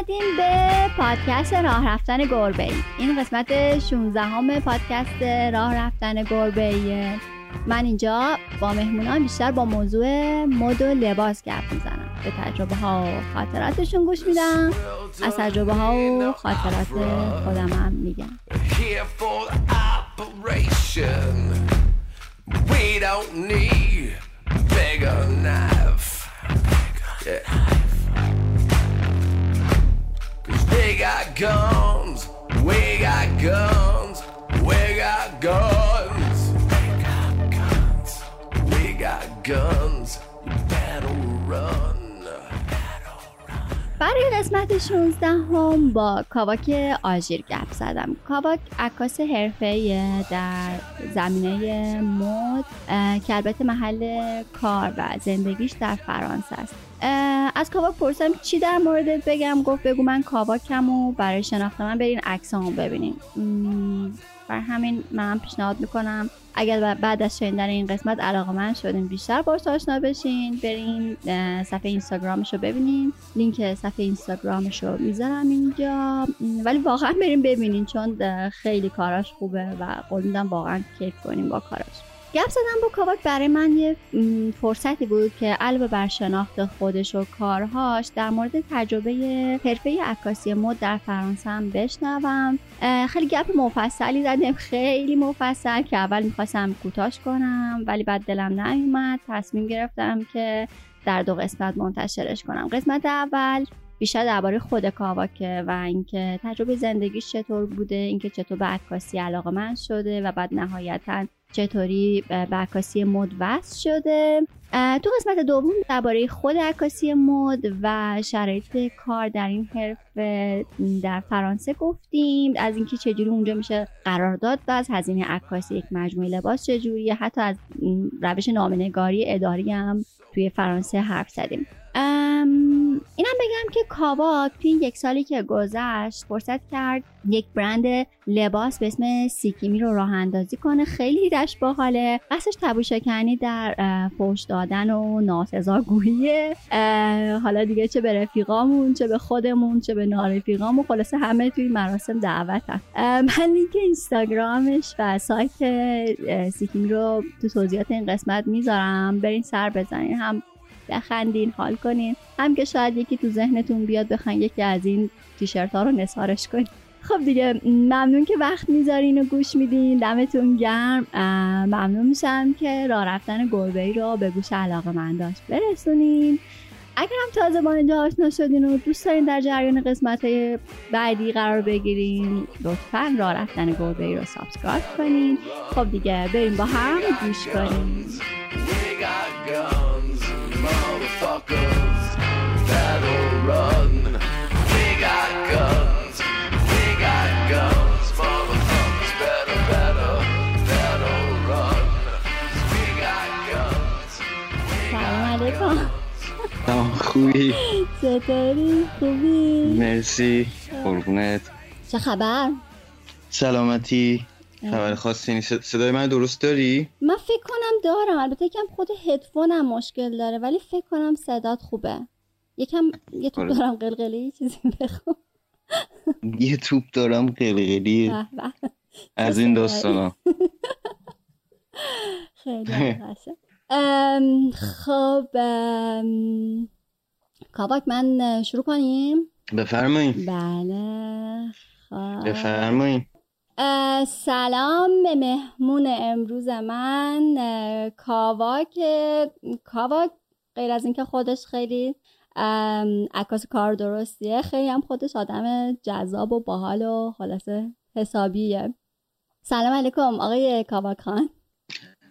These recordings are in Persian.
خوش اومدین به پادکست راه رفتن گربه ای. این قسمت 16 همه پادکست راه رفتن گربه ایه. من اینجا با مهمونان بیشتر با موضوع مد و لباس گپ می‌زنم. به تجربه ها و خاطراتشون گوش میدم. از تجربه ها و خاطرات خودم هم میگم. We they got guns, we got guns, we got guns. We got guns, we got guns. You better run. برای قسمت 16 هم با کاواک آژیر گپ زدم. کاواک عکاس حرفه‌ایه در زمینه مد که البته محل کار و زندگیش در فرانسه است. از کاواک پرسیدم چی در موردت بگم؟ گفت بگو من کاواکم و برای شناخت من برین عکسامو ببینین بر همین من پیشنهاد می‌کنم اگر بعد از شنیدن این قسمت علاقه من شدین بیشتر باش آشنا بشین. برین اه، صفحه اینستاگرامش رو ببینین. لینک صفحه اینستاگرامش رو می‌ذارم اینجا. ولی واقعا بریم ببینین چون خیلی کاراش خوبه و قول میدم واقعا کیف کنیم با کاراش. گپ زدم با کاواک برای من یه فرصتی بود که علاوه بر شناخت خودش و کارهاش در مورد تجربه حرفه عکاسی مد در فرانسه هم بشنوم. خیلی گپ مفصلی زدیم خیلی مفصل که اول می‌خواستم کوتاش کنم ولی بعد دلم نیومد. تصمیم گرفتم که در دو قسمت منتشرش کنم. قسمت اول بیشتر درباره خود کاواکه و اینکه تجربه زندگیش چطور بوده اینکه چطور به عکاسی علاقه من شده و بعد نهایتا چطوری به عکاسی مد وصل شده. تو قسمت دوم درباره خود عکاسی مد و شرایط کار در این حرفه در فرانسه گفتیم. از اینکه چجوری اونجا میشه قرارداد بست هزینه عکاسی یک مجموعه لباس چجوریه. حتی از روش نامنگاری اداری هم توی فرانسه حرف زدیم. اینم بگم که کاواک توی یک سالی که گذشت فرصت کرد یک برند لباس به اسم سیکیمی رو راه اندازی کنه. خیلی ایدش باحاله. قصدش تبو شکنی در فوش دادن و ناسزاگوییه حالا دیگه چه به رفیقامون چه به خودمون چه به نارفیقامون. خلاصه همه توی مراسم دعوت هم. من لینک اینستاگرامش و سایت سیکیمی رو تو توضیحات این قسمت می‌ذارم. برین سر بزنین. هم بخندین حال کنین. هم که شاید یکی تو ذهنتون بیاد بخواین یکی از این تیشرت ها رو نثارش کنین. خب دیگه ممنون که وقت می‌ذارین و گوش میدین. دمتون گرم. ممنون میشم که راه رفتن گربه ای رو به گوش علاقه من داشت برسونین. اگر هم تازه با اینجا آشنا شدین و دوست دارین در جریان قسمت های بعدی قرار بگیرین لطفا راه رفتن گربه ای رو subscribe کنین. خب دیگه بریم با هم گوش guns, motherfuckers that'll run. We got guns, we got guns, motherfuckers better, better, that'll run. We got guns, we got علیکم سلام خوبی چطوری خوبی مرسی قربونت چه خبر سلامتی خبر خاصی نیست. صدای من درست داری؟ من فکر کنم دارم. البته یکم خود هدفونم مشکل داره ولی فکر کنم صدات خوبه. یکم یه تو آره. دارم قلقلی چیزی بخون. یه توپ دارم قلقلی. از این داستانا. خیلی خب ام، کاواک من شروع کنیم؟ بفرمایین. بله خب. بفرمایین. اه، سلام به مهمون امروز من اه، کاواک کاواک غیر از اینکه خودش خیلی عکاس کار درستیه خیلی هم خودش آدم جذاب و باحال و خلاصه حسابیه. سلام علیکم آقای کاواک خان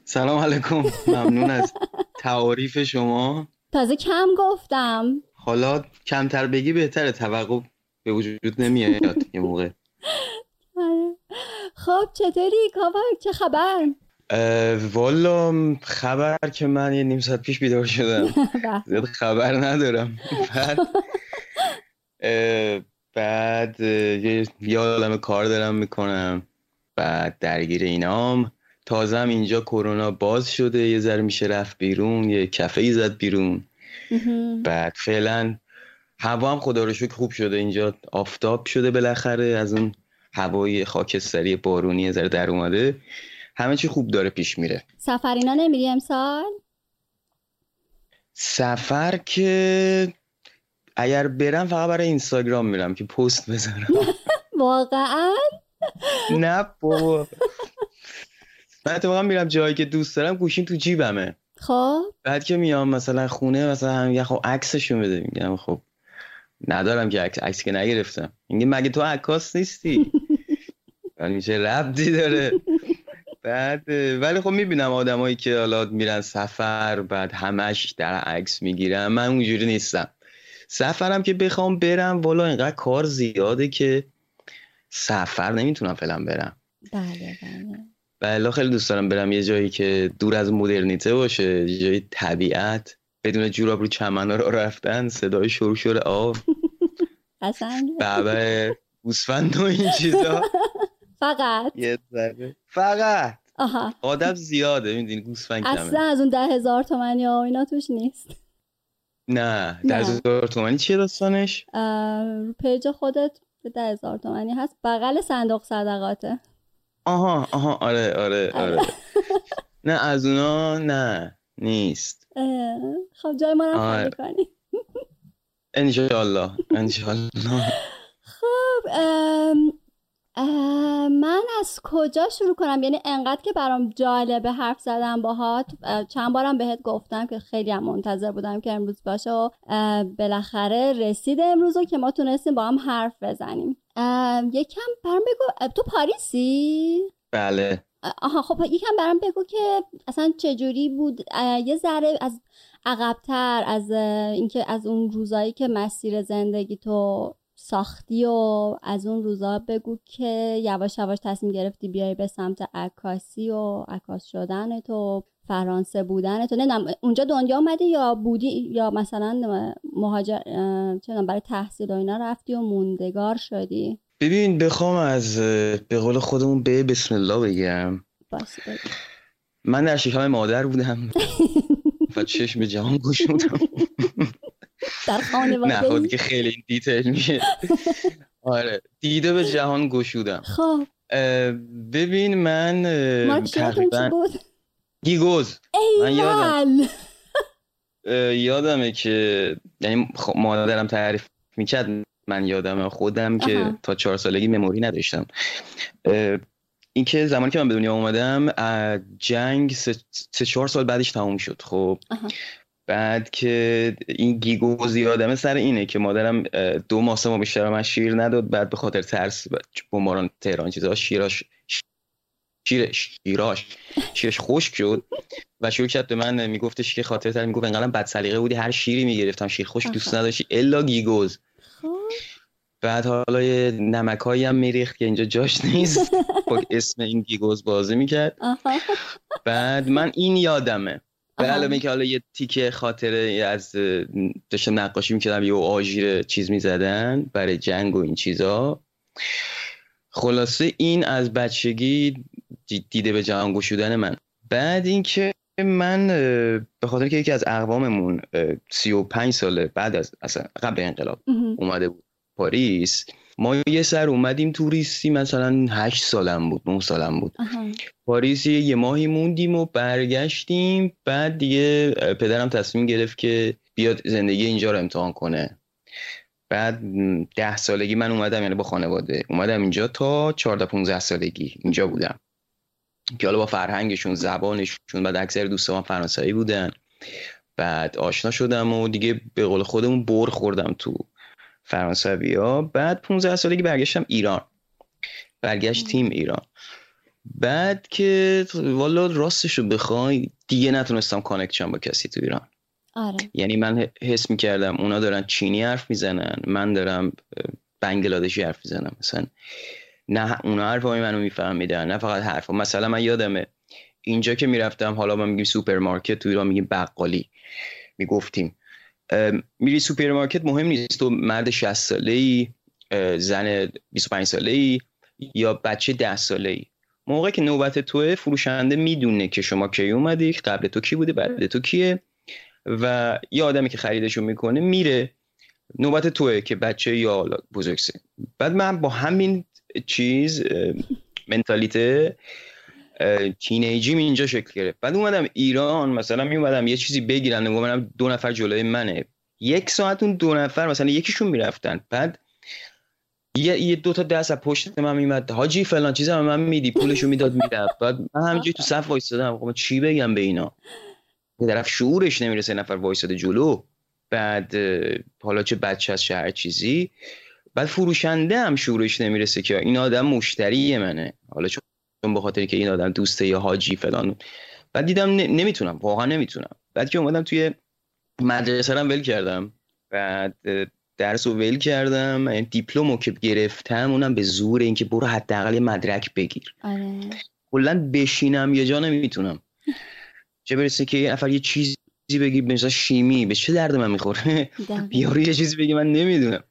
سلام علیکم ممنون از تعاریف شما. تازه کم گفتم. حالا کمتر بگی بهتره توقع به وجود نمیاد یه موقع. خب چطوری؟ کاواک چه خبر؟ والا خبر که من یه نیم ساعت پیش بیدار شدم. به. زیاد خبر ندارم. بعد بعد یه عالم کار دارم می‌کنم. بعد درگیر اینام. تازه هم اینجا کرونا باز شده. یه ذره میشه رفت بیرون. یه کفه ای زد بیرون. بعد فعلا هوا هم خدا رو شکر خوب شده. اینجا آفتاب شده بالاخره. از اون هوای خاکستری بارونی ذره در اومده. همه چی خوب داره پیش میره. سفرینا نمیری امسال؟ سفر که اگر برم فقط برای اینستاگرام میرم که پست بذارم واقعا؟ نه بابا. من اتفاقا میرم جایی که دوست دارم گوشیم تو جیبمه. خب. بعد که میام مثلا خونه مثلا هم میگن خب عکسشو بده میگم خب ندارم که عکس عکس که نگرفتم. میگه مگه تو عکاس نیستی؟ یعنی میشه ربطی داره؟ بعد ولی خب می‌بینم آدمایی که حالا میرن سفر بعد همش در عکس می‌گیرن. من اونجوری نیستم. سفرم که بخوام برم والا اینقدر کار زیاده که سفر نمی‌تونم فعلا برم. بله بله. بله خیلی دوست دارم برم یه جایی که دور از مدرنیته باشه یه جای طبیعت بدون جوراب رو چمن رو رفتن صدای شور شور آب. بابا گوسفند و این چیزا. فقط. یه ذره. فقط. آها. آدم زیاده می‌دونی گوسفند اصلا از اون ده هزار تومنی ها و اینا توش نیست. نه. در هزار تومانی چیه داستانش؟ رو پیج خودت به ده هزار تومنی هست. بغل صندوق صدقاته. آها آها. آره آره آره. نه از اونا نه نیست. خب جای ما رو آره. خالی کنی. انشالله انشالله خب من از کجا شروع کنم؟ یعنی انقدر که برام جالبه حرف زدم باهات. اه، چند بارم بهت گفتم که خیلی هم منتظر بودم که امروز باشه و بالاخره رسید امروز و که ما تونستیم با هم حرف بزنیم. یکم برام بگو تو پاریسی؟ بله. آها خب یکم برام بگو که اصلا چجوری بود؟ یه ذره از عقبتر از اینکه از اون روزایی که مسیر زندگی تو ساختی و از اون روزا بگو که یواش یواش تصمیم گرفتی بیای به سمت عکاسی و عکاس شدن تو فرانسه بودن تو. نمی‌دونم اونجا دنیا اومدی یا بودی؟ یا مثلا مهاجر چه برای تحصیل و اینا رفتی و موندگار شدی؟ ببین بخوام از به قول خودمون به بسم الله بگم. من در شکم مادر بودم. و چشم جهان گشودم در نه خانواده خب ای؟ دیگه خیلی دیتیل میشه آره دیده به جهان گشودم خب ببین من تقریبا؟ گیگوز من یادم یادمه که یعنی خب مادرم تعریف می‌کرد من یادمه خودم که. تا چهار سالگی مموری نداشتم اینکه زمانی که من به دنیا اومدم جنگ سه سه چهار سال بعدش تموم شد خب آها. بعد که این گیگوز یادمه سر اینه که مادرم دو ماه سه ماه بیشتر من شیر نداد. بعد به خاطر ترس بمباران تهران چیزا شیراش شیر شیراش شیرش خشک شد. و شروع کرد به من میگفتش که خاطر تر می‌گفت انقدر بد سلیقه بودی هر شیری می‌گرفتم شیر خشک دوست. نداشتی الا گیگوز. خب. بعد حالا یه نمکایی هم میریخت که اینجا جاش نیست. با اسم این گیگوز بازی می‌کرد. بعد من این یادمه. به. علاوه اینکه حالا یه تیکه خاطره از داشتم نقاشی می‌کردم یه آژیر چیز می‌زدن برای جنگ و این چیزا خلاصه این از بچگی دی- دیده به جهان گشودن من بعد اینکه من به خاطر که یکی از اقواممون سی و پنج ساله بعد از اصلا قبل انقلاب. اومده بود پاریس ما یه سر اومدیم توریستی مثلا هشت سالم بود نه سالم بود. پاریس یه ماهی موندیم و برگشتیم بعد دیگه پدرم تصمیم گرفت که بیاد زندگی اینجا رو امتحان کنه. بعد ده سالگی من اومدم یعنی با خانواده اومدم اینجا تا 14 15 سالگی اینجا بودم. که حالا با فرهنگشون زبانشون بعد اکثر دوستان فرانسوی بودن. بعد آشنا شدم و دیگه به قول خودمون بر خوردم تو فرانسوی ها بعد 15 سالگی برگشتم ایران. برگشتیم ایران. بعد که والا راستش رو بخوای دیگه نتونستم کانکت شم با کسی تو ایران. آره. یعنی من حس می‌کردم اونا دارن چینی حرف می‌زنن من دارم بنگلادشی حرف می‌زنم. مثلا نه اونا حرفای منو میفهمیدن نه فقط حرف مثلا من یادمه اینجا که می‌رفتم حالا ما میگیم سوپرمارکت تو ایران میگیم بقالی. می‌گفتیم میری سوپرمارکت مهم نیست تو مرد 60 ساله ای زن 25 ساله ای یا بچه 10 ساله ای موقع که نوبت توه فروشنده می‌دونه که شما کی اومدی قبل تو کی بوده بعد تو کیه و یه آدمی که خریدشو می‌کنه میره. نوبت توه که بچه یا بزرگسه بعد من با همین چیز منتالیته تینیجیم اینجا شکل گرفت. بعد اومدم ایران مثلا می اومدم یه چیزی بگیرن و منم دو نفر جلوی منه. یک ساعت اون دو نفر مثلا یکیشون می‌رفتن. بعد یه یه دو تا دست از پشت من میمد حاجی فلان چیزا به من میدی پولشو می‌داد می‌رفت. بعد من همینجوری تو صف وایسادم خب چی بگم به اینا؟ یه طرف شعورش نمی‌رسه نفر وایساده جلو. بعد حالا چه بچه از هر چیزی. بعد فروشنده هم شعورش نمی‌رسه که این آدم مشتری منه. حالا چون به خاطر که این آدم دوسته یا حاجی فلان بعد دیدم نمی‌تونم واقعا نمی‌تونم. بعد که اومدم توی مدرسه رو هم ول کردم. بعد درس رو ول کردم یعنی دیپلمو که گرفتم اونم به زور اینکه برو حداقل یه مدرک بگیر. آره. کلا بشینم یه جا نمی‌تونم. چه برسه که یه نفر یه چیزی بگی مثلا شیمی به چه درد من می‌خوره. یارو یه چیزی بگی من نمی‌دونم.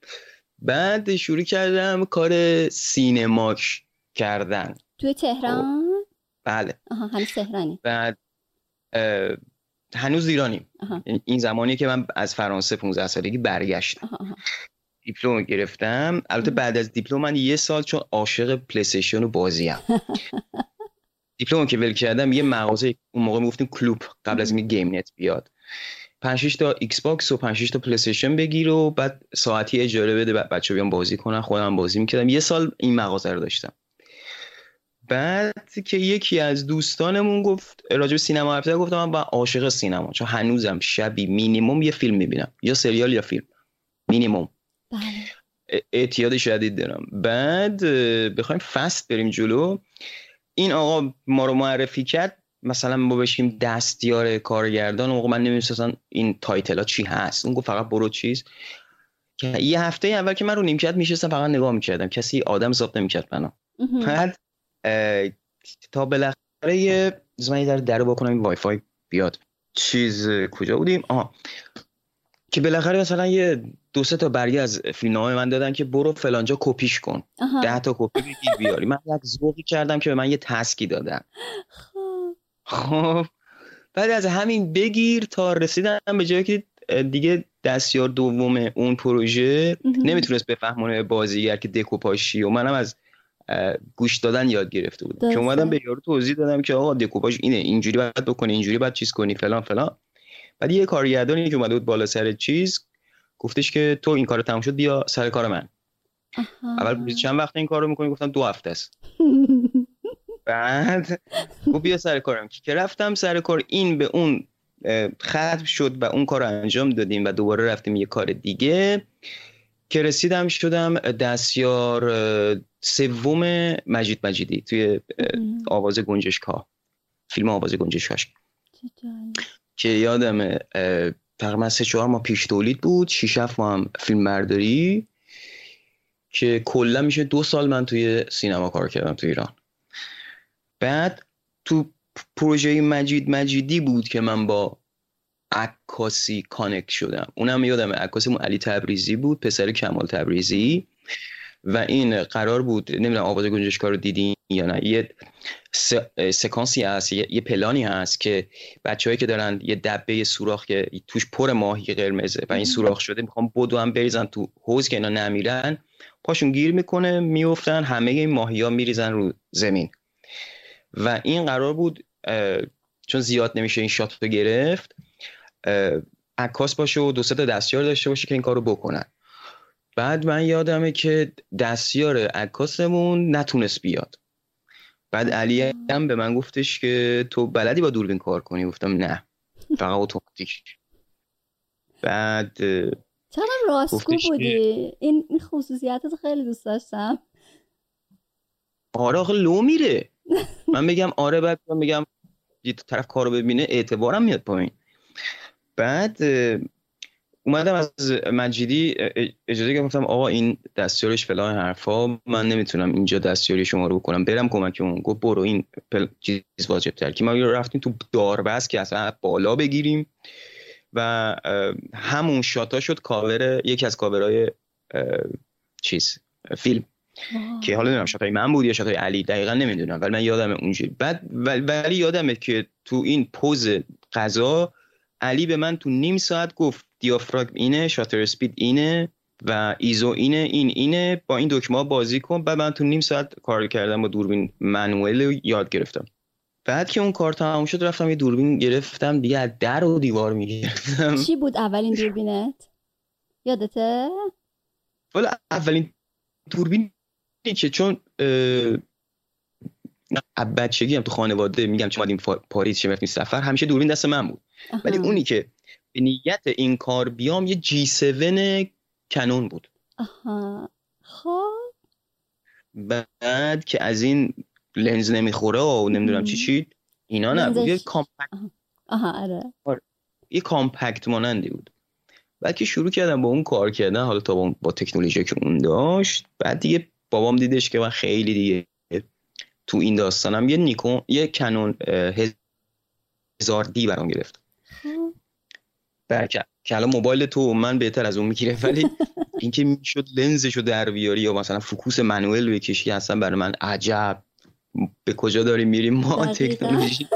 بعد شروع کردم کار سینماش کردن. توی تهران؟ بله. آها هنوز تهرانی. بعد اه، هنوز ایرانیم. آها. این زمانی که من از فرانسه 15 سالگی برگشتم. آها. دیپلم گرفتم. البته بعد از دیپلم من یه سال چون عاشق پلیستیشن و بازیم. دیپلم که ول کردم یه مغازه اون موقع می‌گفتیم کلوب قبل از اینکه گیم نت بیاد. 5 6 تا ایکس باکس و 5 6 تا پلی استیشن بگیر و بعد ساعتی اجاره بده بچه بیان بازی کنن. خودم بازی می‌کردم. یه سال این مغازه رو داشتم. بعد که یکی از دوستانمون گفت راجع به سینما حرف زد گفتم من با عاشق سینما چون هنوزم شبی مینیمم یه فیلم می‌بینم یا سریال یا فیلم مینیمم. بله. اعتیاد شدید دارم. بعد بخوایم fast بریم جلو. این آقا ما رو معرفی کرد مثلا ما بشیم دستیار کارگردان اون من نمی‌دونستم این title ها چی هست. اون گفت فقط برو چیز. که یه هفته اول که من رو نیمکت میشستم فقط نگاه می‌کردم. کسی آدم حساب نمی‌کرد منو. بعد تا بالاخره یه من در رو بکنم این وای فای بیاد. چیز کجا بودیم؟ آها. که بالاخره مثلا یه دو سه تا برگه از فیلمنامه من دادن که برو فلانجا کپیش کن. آها. ده تا کپی بگیر بیاری. من یک ذوقی کردم که به من یه task ی دادن. خب. خب. بعد از همین بگیر تا رسیدم به جایی که دیگه دستیار دوم اون پروژه. نمی‌تونست بفهمونه بازیگر که دکوپاژ چیه و منم از گوش دادن یاد گرفته بودم. که اومدم به یارو توضیح دادم که آقا دکوپاژ اینه اینجوری باید بکنی اینجوری باید چیز کنی فلان فلان. بعد یه کارگردانی که اومده بود بالا سر چیز گفتش که تو این کار تموم شد بیا سر کار من. اول چند وقت این کار رو می‌کنی؟ گفتم دو هفته است. بعد گفت بیا سر کارم. که رفتم سر کار این به اون ختم شد و اون کار رو انجام دادیم و دوباره رفتیم یه کار دیگه. که رسیدم شدم دستیار سوم مجید مجیدی توی. آواز گنجشکا فیلم آواز گنجشکاش. که یادمه اه، تقریبا سه چهار ماه پیش تولید بود شیش هفت ماه هم فیلم برداری که کلا میشه دو سال من توی سینما کار کردم توی ایران بعد تو پروژه مجید مجیدی بود که من با عکاسی کانکت شدم. اونم یادمه عکاسمون علی تبریزی بود پسر کمال تبریزی. و این قرار بود نمی‌دونم آواز گنجشکار رو دیدین یا نه. یه. سکانسی هست یه... یه پلانی هست که بچههایی که دارن یه دبه سوراخ که توش پر ماهی قرمزه و این سوراخ شده می‌خوام بدو هم بریزن تو حوز که اینا نمیرن. پاشون گیر می‌کنه میفتن همه این ماهی ها میریزن رو زمین. و این قرار بود چون زیاد نمیشه این شات گرفت عکاس باشه و دو سه تا دستیار داشته باشه که این کارو بکنن. بعد من یادمه که دستیار عکاسمون نتونست بیاد. بعد علی هم به من گفتش که تو بلدی با دوربین کار کنی؟ گفتم نه. فقط اتوماتیک. بعد چقدر راستگو بودی؟ این خصوصیتت خیلی دوست داشتم. آره آخه لو میره. من بگم آره بعد من بگم یه طرف کارو ببینه اعتبارم میاد پایین. بعد اومدم از مجیدی اجازه گرفتم گفتم آقا این دستیارش فلان حرفا من نمی‌تونم اینجا دستیاری شما رو بکنم. برم کمک اون گفت برو این پل... چیز واجب تر که ما رفتیم تو داربست که اصلا بالا بگیریم و همون شاتا شد کاور یکی از کاورهای چیز فیلم. Wow. که حالا نمی‌دونم شاتای من بود یا شاتای علی دقیقا نمی‌دونم ولی من یادمه اونجوری بعد ولی, ولی یادمه که تو این pause غذا علی به من تو نیم ساعت گفت دیافراگم اینه shutter speed اینه و ISO اینه این اینه با این دکمه بازی کن. بعد من تو نیم ساعت کار کردم با دوربین manual یاد گرفتم. بعد که اون کار تموم شد رفتم یه دوربین گرفتم دیگه از در و دیوار می‌گرفتم. چی بود اولین دوربینت؟ یادته؟ والا اولین دوربین که چون بچگی هم تو خانواده میگم چون اومدیم پاریس چه سفر همیشه دوربین دست من بود. ولی اونی که به نیت این کار بیام یه جی 7 کنون بود. آها. خب. بعد که از این لنز نمی‌خوره و نمی‌دونم چی چی اینا نبود. یه compact آها. آره. یه compact مانندی بود. بعد که شروع کردم با اون کار کردن حالا تا با, با تکنولوژی که اون داشت بعد دیگه بابام دیدش که من خیلی دیگه تو این داستانم یه نیکون یه کنون هزار D برام گرفت. که الان موبایل تو من بهتر از اون می‌گیره ولی اینکه می‌شد لنزشو در بیاری یا مثلا focus manual بکشی اصلا برای من عجب. به کجا داریم میریم؟ ما تکنولوژی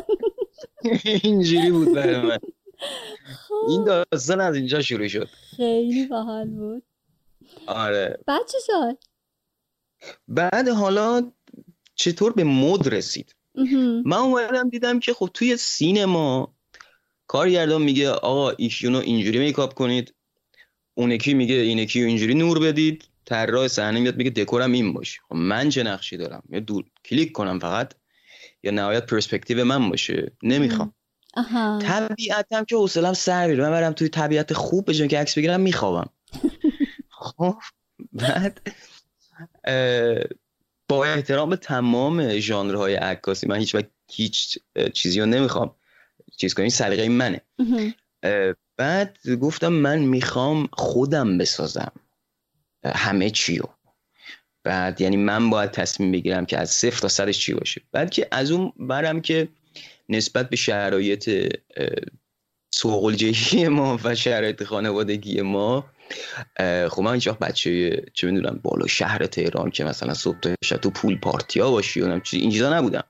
اینجوری بود برای من. این داستان از اینجا شروع شد. خیلی باحال بود. آره. بعد چی شد؟ بعد حالا چطور به مد رسید؟ من اومدم دیدم که خب توی سینما کارگردان میگه آقا ایشونو اینجوری میکاپ کنید. اون یکی میگه این یکی اینجوری نور بدید. طراح صحنه میاد میگه دکورم این باشه. خب من چه نقشی دارم؟ یا دور کلیک کنم فقط. یا نهایت پرسپکتیو من باشه. نمی‌خوام. طبیعتم که حوصلم سر میره. من برم توی طبیعت خوب به که عکس بگیرم میخوابم. خب بعد با احترام به تمام ژانرهای عکاسی من هیچ وقت هیچ چیزی رو نمی‌خوام چیز کنیم سلیقه منه. بعد گفتم من می‌خوام خودم بسازم همه چی رو. بعد یعنی من باید تصمیم بگیرم که از صفر تا صدش چی باشه. بعد که از اون برم که نسبت به شرایط سوقلجهی ما و شرایط خانوادگی ما خب من هیچ بچه چه می‌دونم بالا شهر تهران که مثلا صبح تا تو پول پارتیا باشی و این چیزا نبودم.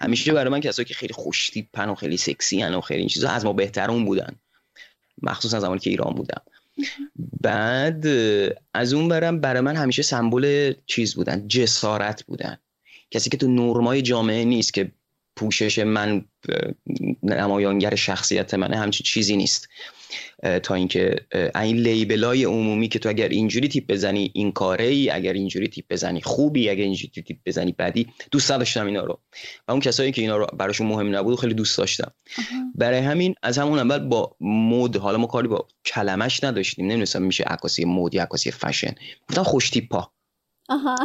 همیشه برای من کسایی که خیلی خوشتیپن و خیلی سکسی و خیلی این چیزا از ما بهترون بودن. مخصوصا زمانی که ایران بودم. بعد از اون برم برای من همیشه سمبل چیز بودن جسارت بودن. کسی که تو نرمای جامعه نیست که پوشش من نمایانگر شخصیت منه همچی چیزی نیست. تا اینکه این لیبلای عمومی که تو اگر اینجوری تیپ بزنی این کاره ای اگر اینجوری تیپ بزنی خوبی اگر اینجوری تیپ بزنی بدی دوست داشتم اینا رو. و اون کسایی که اینا رو براشون مهم نبود خیلی دوست داشتم. برای همین از همون اول با مود حالا ما کاری با کلمش نداشتیم نمی‌دونستم میشه عکاسی مود یا عکاسی فشن. گفتم خوش تیپا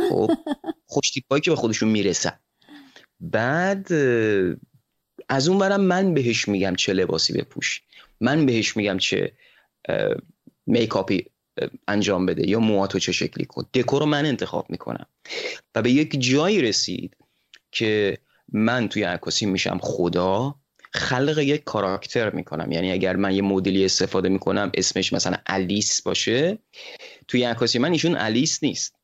خب خوش تیپایی که به خودشون می‌رسن. بعد از اون برم من بهش میگم چه لباسی بپوش. من بهش میگم چه میکاپی انجام بده یا مواتو چه شکلی کن دکور رو من انتخاب می‌کنم. و به یک جایی رسید که من توی عکاسی میشم خدا خلق یک کاراکتر می‌کنم. یعنی اگر من یه مدلی استفاده می‌کنم اسمش مثلا الیس باشه توی عکاسی من ایشون الیس نیست.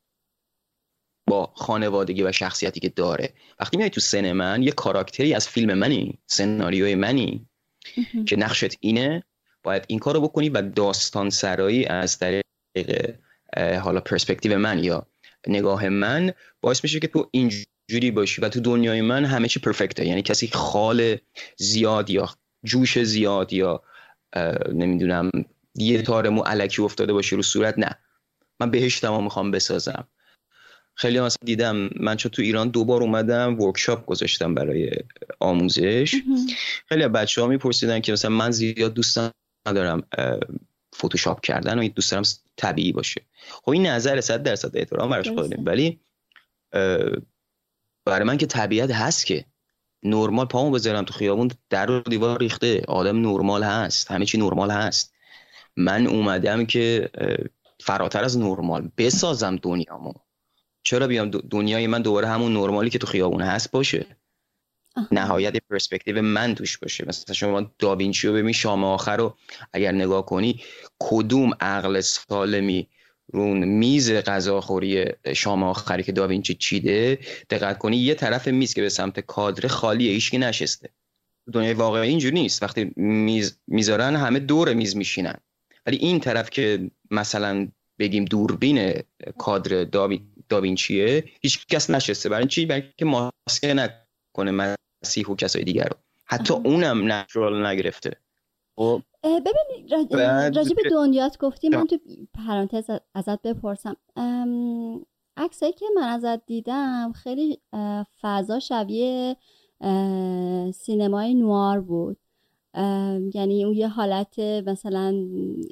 با خانوادگی و شخصیتی که داره. وقتی میای تو سن من یه کاراکتری از فیلم منی سناریوی منی. که نقشت اینه باید این کارو بکنی و داستان سرایی از طریق حالا پرسپکتیو من یا نگاه من باعث میشه که تو اینجوری باشی و تو دنیای من همه چی پرفکته یعنی کسی خال زیاد یا جوش زیاد یا نمی‌دونم یه تارمو علکی افتاده باشه رو صورت نه. من بهش تمام می‌خوام بسازم. خیلی مثلا دیدم من چون تو ایران دوبار اومدم ورکشاپ گذاشتم برای آموزش. خیلی بچه ها میپرسیدن که مثلا من زیاد دوست ندارم فتوشاپ کردن و دوست دارم طبیعی باشه. خب این نظر صد درصد احترام براش قائلیم ولی برای من که طبیعت هست که نرمال پامو بذارم تو خیابون در و دیوار ریخته آدم نرمال هست همه چی نرمال هست. من اومدم که فراتر از نرمال بسازم دنیامو. چرا بیام دنیای من دوباره همون نرمالی که تو خیابون هست باشه؟ نهایت پرسپکتیو من توش باشه. مثلا شما داوینچی رو ببین شام آخر رو اگر نگاه کنی کدوم عقل سالمی رون میز غذاخوری شام آخری که داوینچی چیده؟ دقت کنی یه طرف میز که به سمت کادر خالیه هیچکی نشسته. دنیای واقعی اینجوری نیست. وقتی میز می‌ذارن همه دور میز میشینن. ولی این طرف که مثلا بگیم دوربین کادر داوین داوینچیه هیچ کس نشسته. برای چی؟ برای که ماسکه نکنه مسیح و کسای دیگر رو. حتی اونم نچرال نگرفته. خب. ببین راجع به دنیات گفتی من تو پرانتز ازت بپرسم. عکسایی که من ازت دیدم خیلی فضا شبیه سینمای نوار بود. یعنی اون یه حالت مثلا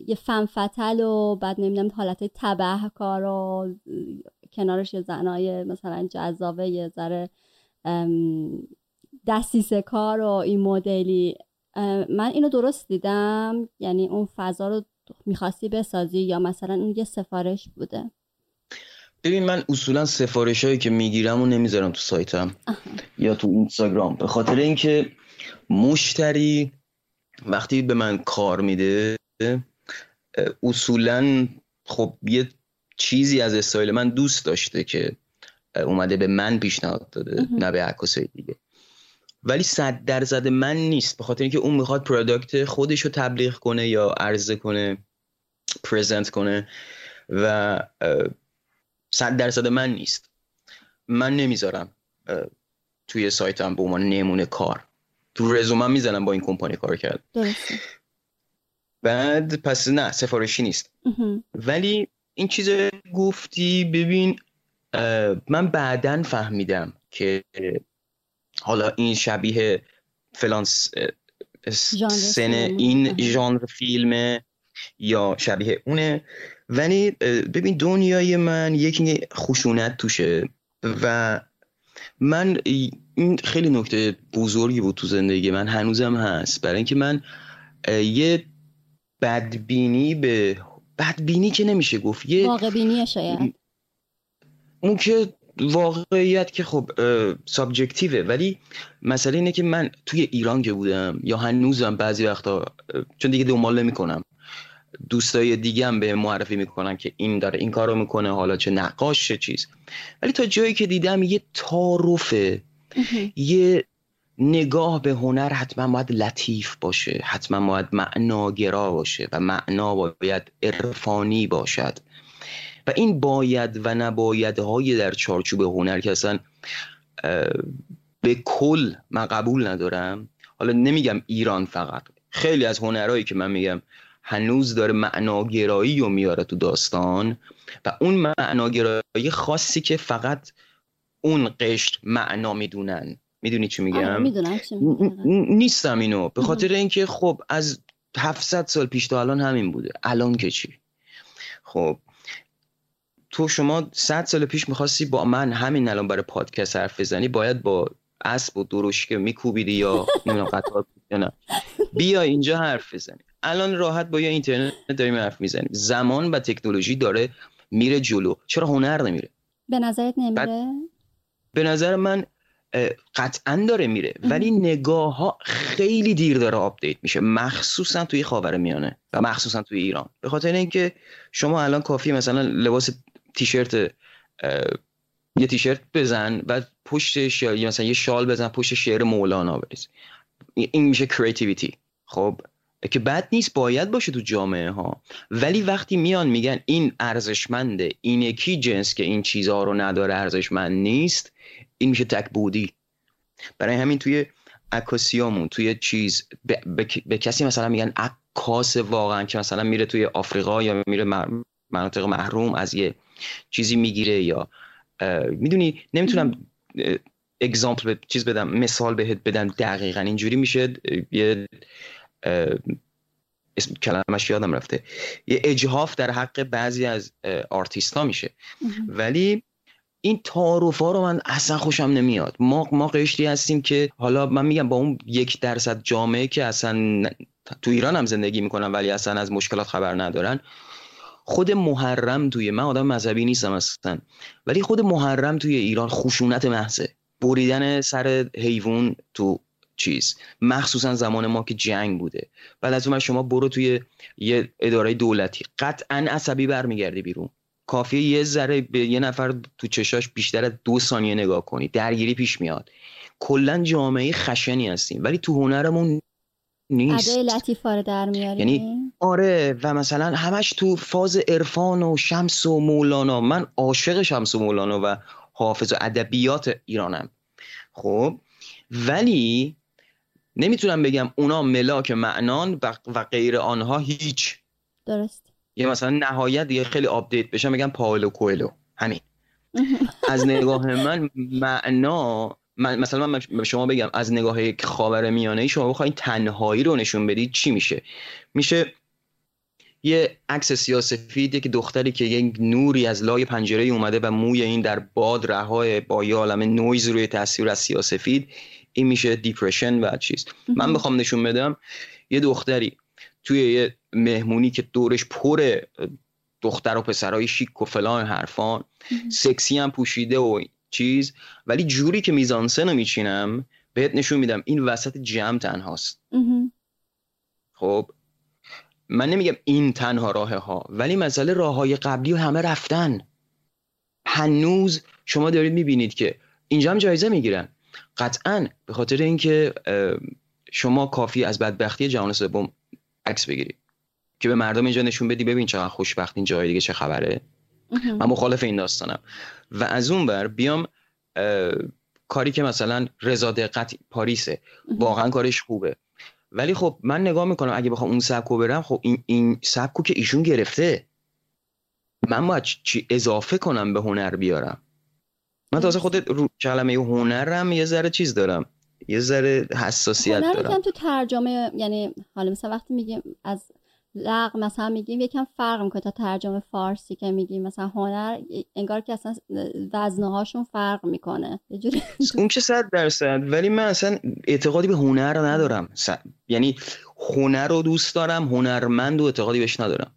یه فنفتل و بعد نمی‌دونم حالت کار و کنارش یه زنای مثلا جذابه یه ذره دستیسه کار و این مدلی. من اینو درست دیدم. یعنی اون فضا رو می‌خواستی بسازی یا مثلا اون یه سفارش بوده؟ ببین من اصولا سفارش هایی که می‌گیرم و نمی‌ذارم تو سایتم یا تو اینستاگرام. به خاطر اینکه مشتری وقتی به من کار میده اصولا خب یه چیزی از استایل من دوست داشته که اومده به من پیشنهاد داده نه به عکاسای دیگه. ولی صد درصد من نیست به خاطر اینکه اون می‌خواد product خودش رو تبلیغ کنه یا عرضه کنه present کنه و صد درصد من نیست. من نمی‌ذارم توی سایتم به عنوان نمونه کار. تو رزومم می‌زنم با این کمپانی کار کرد. بعد پس نه سفارشی نیست. ولی این چیز گفتی؟ ببین من بعدا فهمیدم که حالا این شبیه فلان سن این ژانر فیلمه یا شبیه اونه. ولی ببین دنیای من یکی خشونت توشه. و من این خیلی نکته بزرگی بود تو زندگی من هنوزم هست. برای اینکه من یه بدبینی به بدبینی که نمیشه گفت. یه واقع شاید. اون که واقعیت که خب سابجکتیوه. ولی مسئله اینه که من توی ایران که بودم یا هنوزم بعضی وقتا چون دیگه دنبال نمی‌کنم. دوستای دیگه هم به معرفی می‌کنن که این داره این کارو می‌کنه حالا چه نقاش چه چیز. ولی تا جایی که دیدم یه تعارفه یه نگاه به هنر حتما باید لطیف باشه حتما باید معناگرا باشه و معنا باید عرفانی باشد. و این باید و نباید های در چارچوب هنر که اصلا به کل من قبول ندارم. حالا نمیگم ایران فقط. خیلی از هنرهایی که من میگم هنوز داره معناگرایی رو میاره تو داستان و اون معناگرایی خاصی که فقط اون قشر معنا می‌دونن. می‌دونی چی میگم؟ آره، نیستم اینو. به خاطر اینکه خب از 700 سال پیش تا الان همین بوده. الان که چی؟ خب تو شما 100 سال پیش می‌خواستی با من همین الان برای پادکست حرف بزنی باید با اسب و که میکوبیدی یا نمی‌دونم قطار نه. بیا اینجا حرف بزنی. الان راحت با یه اینترنت داریم حرف می‌زنیم. زمان و تکنولوژی داره میره جلو. چرا هنر نمیره؟ به نظرت نمیره؟ به نظر من قطعا داره میره. ولی نگاه ها خیلی دیر داره آپدیت میشه. مخصوصا توی خاور میانه و مخصوصا توی ایران. به خاطر اینکه شما الان کافی مثلا لباس تیشرت یه تیشرت بزن و پشت یا مثلا یه شال بزن پشت شعر مولانا بریز. این میشه کریتیویتی خب؟ که بد نیست باید باشه تو جامعه ها ولی وقتی میان میگن این ارزشمنده این یکی جنس که این چیزها رو نداره ارزشمند نیست این میشه تک بودی. برای همین توی عکاسیامون توی چیز به, کسی مثلا میگن عکاس واقعا که مثلا میره توی آفریقا یا میره مناطق محروم از یه چیزی می‌گیره یا می‌دونی؟ نمی‌تونم example چیز بدم مثال بهت بدم دقیقا. اینجوری میشه یه اسم کلمش یادم رفته. یه اجحاف در حق بعضی از آرتیست ها میشه. ولی این تعارف ها رو من اصلا خوشم نمیاد. ما ما قشری هستیم که حالا من میگم با اون یک درصد جامعه که اصلا تو ایران هم زندگی می‌کنن ولی اصلا از مشکلات خبر ندارن خود محرم توی من آدم مذهبی نیستم اصلا. ولی خود محرم توی ایران خشونت محضه. بریدن سر حیوان تو چیز. مخصوصا زمان ما که جنگ بوده. بعد از اون شما برو توی یه اداره دولتی. قطعا عصبی برمیگردی بیرون. کافیه یه ذره به یه نفر تو چشاش بیشتر از دو ثانیه نگاه کنی. درگیری پیش میاد. کلا جامعه خشنی هستیم ولی تو هنرمون نیست. ادای لطیفا رو در میاری یعنی آره و مثلا همش تو فاز عرفان و شمس و مولانا. من عاشق شمس و مولانا و حافظ و ادبیات ایرانم. خب؟ ولی نمی‌تونم بگم اونا ملاک معنان و- و غیر آنها هیچ. درست. یه مثلا نهایت دیگه خیلی آپدیت بشم بگم پاولو کوئلو. همین. از نگاه من معنا من مثلا من به شما بگم از نگاه یک خاور میانه ای شما بخواید تنهایی رو نشون بدید چی میشه؟ میشه یه عکس سیاسفید که دختری که یک نوری از لای پنجره اومده و موی این در باد رهای با یه عالم نویز روی تصویر از سیاسفید این میشه depression و چیز. من بخوام نشون بدم یه دختری توی یه مهمونی که دورش پر دختر و پسرای شیک و فلان حرفان سکسی هم پوشیده و چیز. ولی جوری که میزانسن رو میچینم بهت نشون میدم این وسط جمع تنهاست. خب من نمیگم این تنها راه ها ولی مسئله راه های قبلی و همه رفتن. هنوز شما دارید می‌بینید که اینجا هم جایزه می‌گیرن. قطعا به خاطر اینکه شما کافی از بدبختی جهان سوم عکس بگیرید. که به مردم اینجا نشون بدی ببین چقدر خوشبخت این جای دیگه چه خبره. من مخالف این داستانم. و از اون بر بیام کاری که مثلا رضا دقت پاریسه. واقعا کارش خوبه. ولی خب من نگاه می‌کنم اگه بخوام اون سبکو برم خب این این سبکو که ایشون گرفته من باید چی اضافه کنم به هنر بیارم. من تازه خود رو کلمه هنرم یه ذره چیز دارم. یه ذره حساسیت هنر دارم. یکم تو ترجمه یعنی حالا مثلا وقتی میگیم از لغ مثلا میگیم یکم فرق می‌کنه تا ترجمه فارسی که میگیم. مثلا هنر انگار که اصلا وزنه هاشون فرق می‌کنه. یه جوری اون که صد درصد. ولی من اصلا اعتقادی به هنر ندارم. س- یعنی هنر رو دوست دارم هنرمند و اعتقادی بهش ندارم.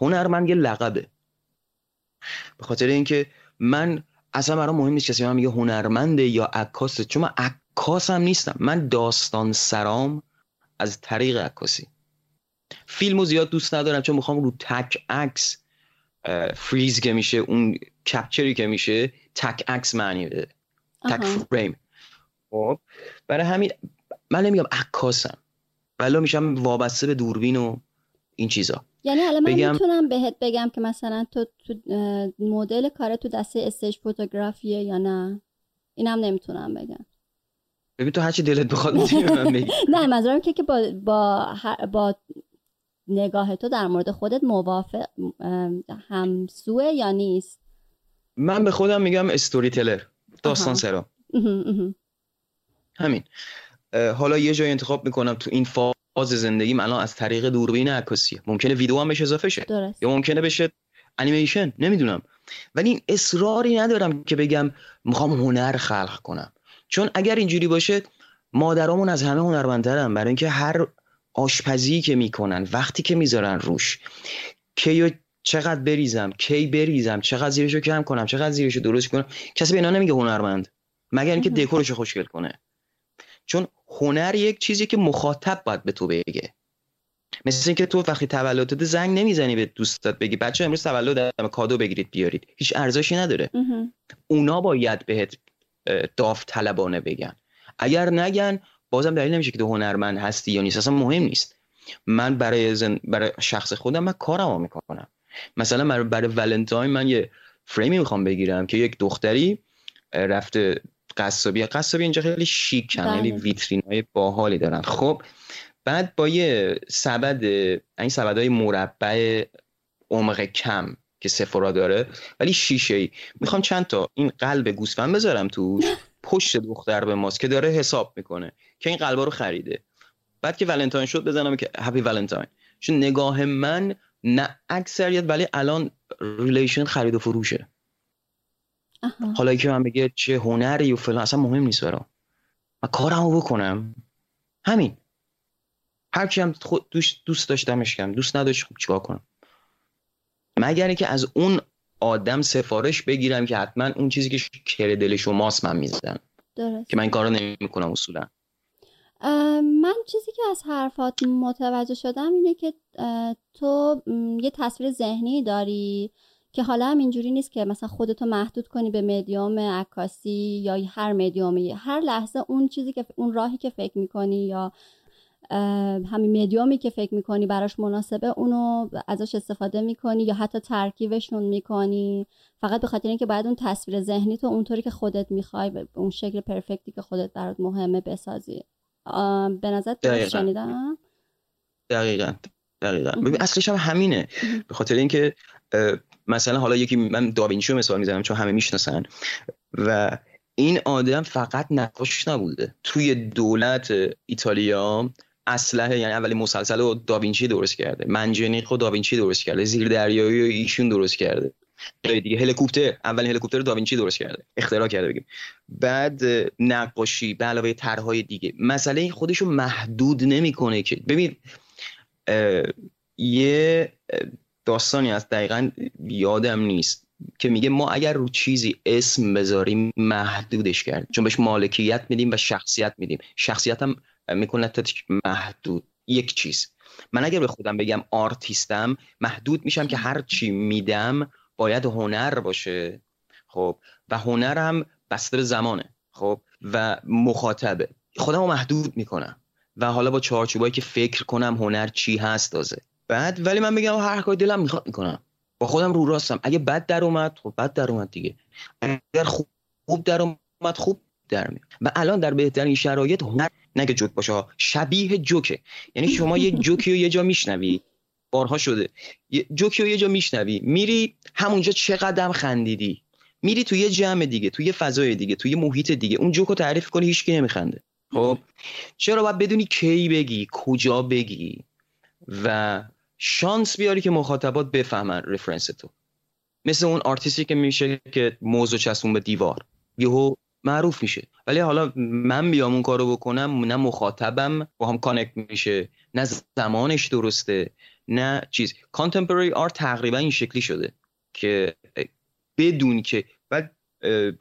هنرمند یه لقبه. به خاطر اینکه من اصلا برام مهم نیست کسی من میگه هنرمنده یا عکاسه چون من عکاسم نیستم. من داستان سرام از طریق عکاسی. فیلمو زیاد دوست ندارم چون می‌خوام رو تک عکس فریز که میشه اون کپچری که میشه تک عکس معنی بده. تک. فریم. خب برای همین من نمیگم عکاسم ولی میشم وابسته به دوربین و این چیزا. یعنی الان من بگم- می‌تونم بهت بگم که مثلا تو, تو مدل کار تو دسته استیج فوتوگرافیه یا نه؟ اینم نمی‌تونم بگم. ببین تو هرچی دلت بخواد می‌تونی من بگی. نه منظورم که که با با با نگاه تو در مورد خودت موافق همسوه یا نیست؟ من به خودم میگم استوری تلر داستان. سرا. همین. حالا یه جای انتخاب می‌کنم تو این فاز زندگیم الان از طریق دوربین عکاسیه ممکنه ویدیو هم بهش اضافه شه. درست. یا ممکنه بشه انیمیشن نمی‌دونم. ولی این اصراری ندارم که بگم می‌خوام هنر خلق کنم. چون اگر اینجوری باشه مادرامون از همه هنرمندترن. برای اینکه هر آشپزی که می‌کنن وقتی که می‌ذارن روش کی و چقدر بریزم کی بریزم چقدر زیرشو کم کنم چقدر زیرشو درست کنم کسی به اینا نمیگه هنرمند مگر اینکه. دکورشو خوشگل کنه. چون هنر یک چیزی که مخاطب باید به تو بگه. مثل اینکه تو وقتی تولدت زنگ نمی‌زنی به دوستات بگی بچه امروز تولدم کادو بگیرید بیارید. هیچ ارزشی نداره. اونا باید بهت داوطلبانه بگن. اگر نگن بازم دلیل نمیشه که تو هنرمند هستی یا نیست اصلا مهم نیست. من برای زن... برای شخص خودم من کارمو می‌کنم. مثلا برای, برای ولنتاین من یه فریمی می‌خوام بگیرم که یک دختری رفته قصابی قصابی اینجا خیلی شیکن بله. خیلی ویترین های باحالی دارن. خب بعد با یه سبد این سبد های مربع عمق کم که سفرا داره ولی شیشه ای می‌خوام چند تا این قلب گوسفند بذارم تو پشت دختر به ماست که داره حساب می‌کنه. که این قلبا رو خریده. بعد که ولنتاین شد بزنم که هپی ولنتاین. چون نگاه من نه اکثریت ولی الان relation خرید و فروشه. حالا که من بگه چه هنری و فلان اصلا مهم نیست برام. من کارمو بکنم. همین. هر کی هم خود دوست, دوست داشتمش کردم. دوست نداشت خب چیکار کنم؟ مگر اینکه از اون آدم سفارش بگیرم که حتما اون چیزی که که تو دل شماست من می‌زنم. که من کارو نمی‌کنم اصولا. من چیزی که از حرفات متوجه شدم اینه که تو یه تصویر ذهنی داری که حالا هم اینجوری نیست که مثلا خودتو محدود کنی به مدیوم عکاسی یا هر مدیومی. هر لحظه اون چیزی که اون راهی که فکر می‌کنی یا همین مدیومی که فکر می‌کنی براش مناسبه اونو ازش استفاده می‌کنی یا حتی ترکیبشون می‌کنی. فقط به خاطر اینکه باید اون تصویر ذهنی تو اونطوری که خودت می‌خوای اون شکل پرفکتی که خودت برات مهمه بسازی. به نظر درست. شنیدم؟ دقیقا. دقیقا. ببین اصلش هم همینه. به خاطر اینکه مثلا حالا یکی من داوینچی رو مثال می‌زنم چون همه می‌شناسن. و این آدم فقط نقاش نبوده. توی دولت ایتالیا اسلحه یعنی اولین مسلسل رو داوینچی درست کرده. منجنیق رو داوینچی درست کرده. زیر دریایی رو ایشون درست کرده. دیگه. هلیکوپتر اولین هلیکوپتر داوینچی درست کرده. اختراع کرده بگیم. بعد نقاشی به علاوه طرحهای دیگه. مسئله خودش رو محدود نمی‌کنه که. ببین یه داستانی از دقیقا یادم نیست. که میگه ما اگر رو چیزی اسم بذاریم محدودش کرد چون بهش مالکیت میدیم و شخصیت میدیم. شخصیت هم می‌کنه محدود. یک چیز. من اگر به خودم بگم آرتیستم محدود میشم که هر چی میدم باید هنر باشه. خب و هنر هم بسته به زمانه. خب و مخاطبه. خودم رو محدود می‌کنم. و حالا با چارچوبایی که فکر کنم هنر چی هست تازه. بعد ولی من میگم هر کاری دلم می‌خواد می‌کنم. با خودم رو راستم. اگه بد در اومد خب بد در اومد دیگه. اگر خوب در اومد خوب در میاد. و الان در بهترین شرایط هنر نگه جوک باشه. شبیه جوکه. یعنی شما یه جوکی رو یه جا میشنوی. بارها شده. جوکی رو یه جا میشنوی. میری همونجا چقدر خندیدی. میری توی یه جمع دیگه توی یه فضای دیگه توی یه محیط دیگه. اون جوک رو تعریف کنی هیچکی نمیخنده. خب؟ چرا باید بدونی کی بگی کجا بگی؟ و شانس بیاری که مخاطبات بفهمن reference تو. مثل اون آرتیستی که میشه که موز رو چسبوند به دیوار. یهو معروف میشه. ولی حالا من بیام اون کارو بکنم نه مخاطبم با هم connect میشه. نه زمانش درسته. نه چیز. کانتمپرری آرت تقریبا این شکلی شده که بدون که بعد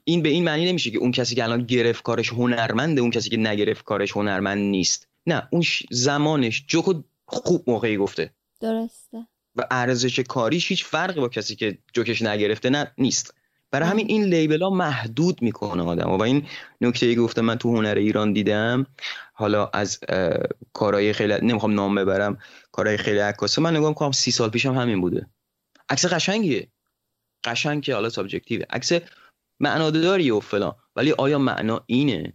این به این معنی نمیشه که اون کسی که الان گرفت کارش هنرمنده اون کسی که نگرفت کارش هنرمند نیست. نه اون زمانش جوکو خوب موقعی گفته. درسته. و ارزش کاریش هیچ فرقی با کسی که جوکش نگرفته نه نیست. برای همین این لیبل ها محدود می‌کنه آدم. و این نکته ای گفتم من تو هنر ایران دیدم حالا از کارهای خیلی نمی‌خوام نام ببرم کارهای خیلی عکاسه من نگاه می‌کنم سی سال پیشم همین بوده. عکس قشنگیه. قشنگ که حالا سابجکتیوه. عکس معناداری و فلان. ولی آیا معنا اینه؟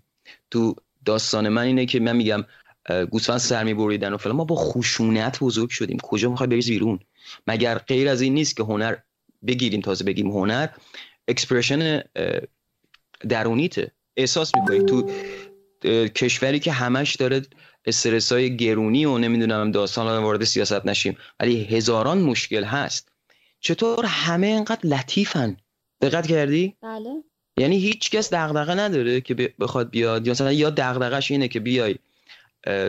تو داستان من اینه که من میگم گوسفند سر میبریدن و فلان. ما با خشونت بزرگ شدیم. کجا می‌خوای بریز بیرون؟ مگر غیر از این نیست که هنر بگیریم تازه بگیم هنر expression درونیته. احساس می‌کنی تو کشوری که همش داره استرس های گرونی و نمی‌دونم داستان وارد سیاست نشیم ولی هزاران مشکل هست. چطور همه انقدر لطیفن؟ دقت کردی؟ بله. یعنی هیچ کس دغدغه نداره که بخواد بیاد. یا مثلا یا دغدغش اینه که بیای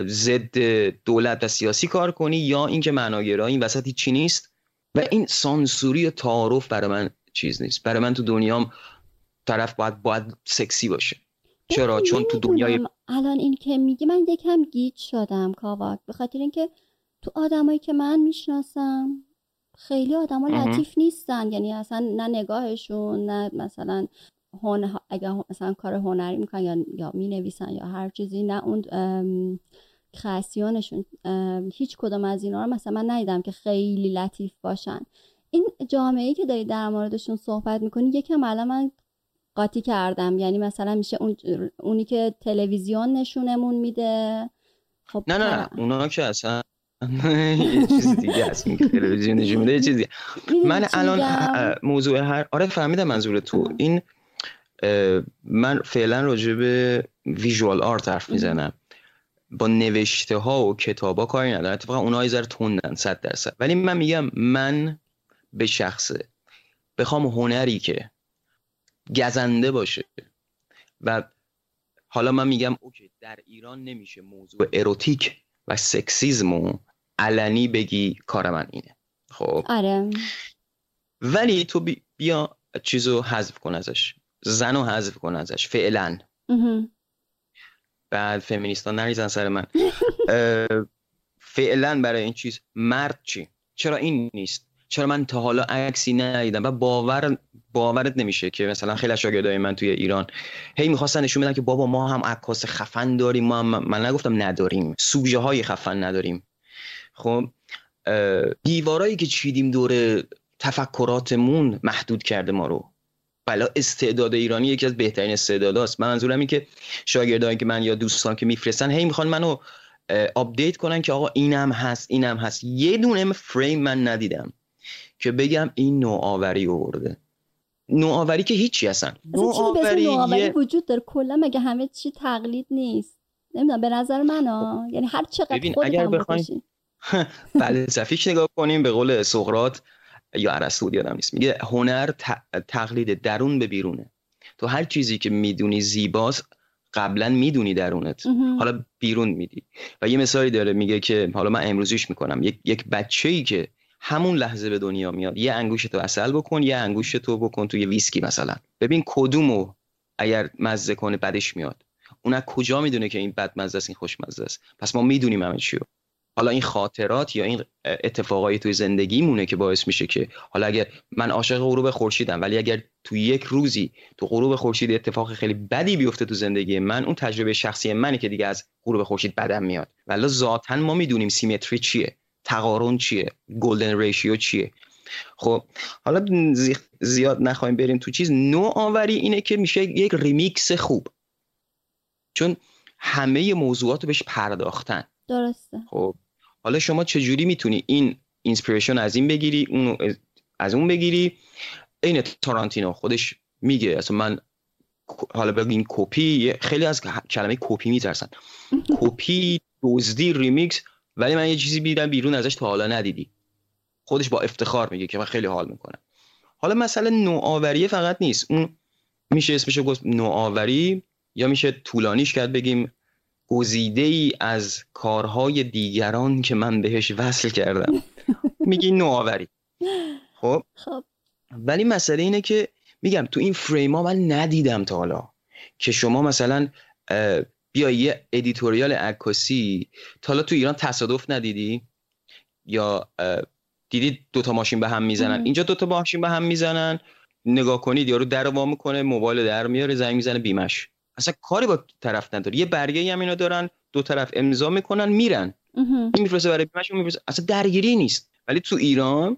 ضد دولت و سیاسی کار کنی یا اینکه معناگرا این وسط هیچی نیست؟ و این سانسوری و تعارف برای من چیز نیست. برای من تو دنیام طرف باید باید سکسی باشه. چرا؟ چون تو دنیای. الان این که میگی من یکم گیج شدم کاواک. به خاطر اینکه تو آدمایی که من می‌شناسم خیلی آدما. لطیف نیستن. یعنی اصلا نه نگاهشون نه مثلا هن... اگر مثلا کار هنری می‌کنن یا یا می‌نویسن یا هر چیزی نه اون ام، هیچ کدوم از اینا رو مثلا من ندیدم که خیلی لطیف باشن. این جامعه که داری در موردشون صحبت می‌کنی یکم الان من قاطی کردم. یعنی مثلا میشه اون اونی که تلویزیون نشونمون میده؟ خب نه نه اونا که اصلا یه چیز دیگه هست. که تلویزیون نشون میده یه چیز دیگه. من الان موضوع هر آره فهمیدم منظور تو. این من فعلا راجع به ویژوال آرت حرف می‌زنم. با نوشته ها و کتاب ها کاری ندارم. اتفاقا اونها یه ذره تندن صد درصد. ولی من میگم من به شخصه. بخوام هنری که گزنده باشه. و حالا من میگم اوکی در ایران نمیشه موضوع اروتیک و سکسیزم و علنی بگی کار من اینه. خب؟ آره. ولی تو بی- بیا چیزو حذف کن ازش. زن رو حذف کن ازش فعلا. بعد فمینیستا نریزن سر من. فعلا برای این چیز مرد چی؟ چرا این نیست؟ چرا من تا حالا عکسی ندیدم؟ و باور باورت نمیشه که مثلا خیلی شاگردای من توی ایران هی می‌خواستن نشون بدن که بابا ما هم عکاس خفن داریم ما هم من نگفتم نداریم سوژه های خفن نداریم. خب دیوارایی که چیدیم دور تفکراتمون محدود کرده ما رو. بلا استعداد ایرانی یکی از بهترین استعداداست. من منظورم این که شاگردایی که من یا دوستان که میفرستن هی می‌خوان منو update کنن که آقا اینم هست اینم هست. یه دونه فریم من ندیدم. که بگم این نوآوری آورده. نوآوری که هیچی هستن اصلا نوآوری یه- وجود داره؟ کلا مگه همه چی تقلید نیست؟ نمی‌دونم به نظر من ها یعنی هر چقدر ببین، اگر بکشی. فلسفیش نگاه کنیم به قول سقراط یا ارسطو یادم نیست. میگه هنر ت- تقلید درون به بیرونه. تو هر چیزی که می‌دونی زیباست قبلا می‌دونی درونت. حالا بیرون میدی. و یه مثالی داره میگه که حالا من امروزیش می‌کنم. یک یک بچه ای که همون لحظه به دنیا میاد. یه انگوش تو اصل بکن یه انگوش تو بکن توی ویسکی مثلا. ببین کدومو اگر مزه کنه بدش میاد. اون از کجا می‌دونه که این بد مزه است این خوشمزه است؟ پس ما می‌دونیم همه چیو حالا این خاطرات یا این اتفاقایی توی زندگیمونه که باعث میشه که حالا اگر من عاشق غروب خورشیدم ولی اگر تو یک روزی تو غروب خورشید اتفاق خیلی بدی بیفته تو زندگی من اون تجربه شخصی منه که دیگه از غروب خورشید بدم میاد. ولی ذاتا ما می‌دونیم symmetry چیه. تقارن چیه؟ golden ratio چیه؟ خب حالا زی- زیاد نخواهیم بریم تو چیز. نوآوری اینه که میشه یک ریمیکس خوب. چون همه موضوعات رو بهش پرداختن. درسته. خب حالا شما چجوری می‌تونی این inspiration از این بگیری اون از اون بگیری؟ این تارانتینو. خودش میگه اصلا من حالا بگین کپی خیلی از کلمه کپی میترسن. کپی دزدی ریمیکس ولی من یه چیزی میدم بیرون ازش تا حالا ندیدی. خودش با افتخار میگه که من خیلی حال می‌کنم. حالا مثلا نوآوری فقط نیست. اون میشه اسمشو گفت نوآوری یا میشه طولانیش کرد بگیم گزیده ای از کارهای دیگران که من بهش وصل کردم. میگی نوآوری. خب؟ خب. ولی مسئله اینه که میگم تو این فریم ها من ندیدم تا حالا که شما مثلا بیا یه editorial عکاسی. تا حالا تو ایران تصادف ندیدی؟ یا دیدی دوتا ماشین به هم می‌زنن. اینجا دوتا ماشین به هم می‌زنن. نگاه کنید یارو در وا می‌کنه موبایل در میاره زنگ می‌زنه بیمش. اصلا کاری با طرف نداره. یه برگه هم اینا دارن دو طرف امضا می‌کنن میرن. این میفرسته برای بیمش اون میفرسته. اصلا درگیری نیست. ولی تو ایران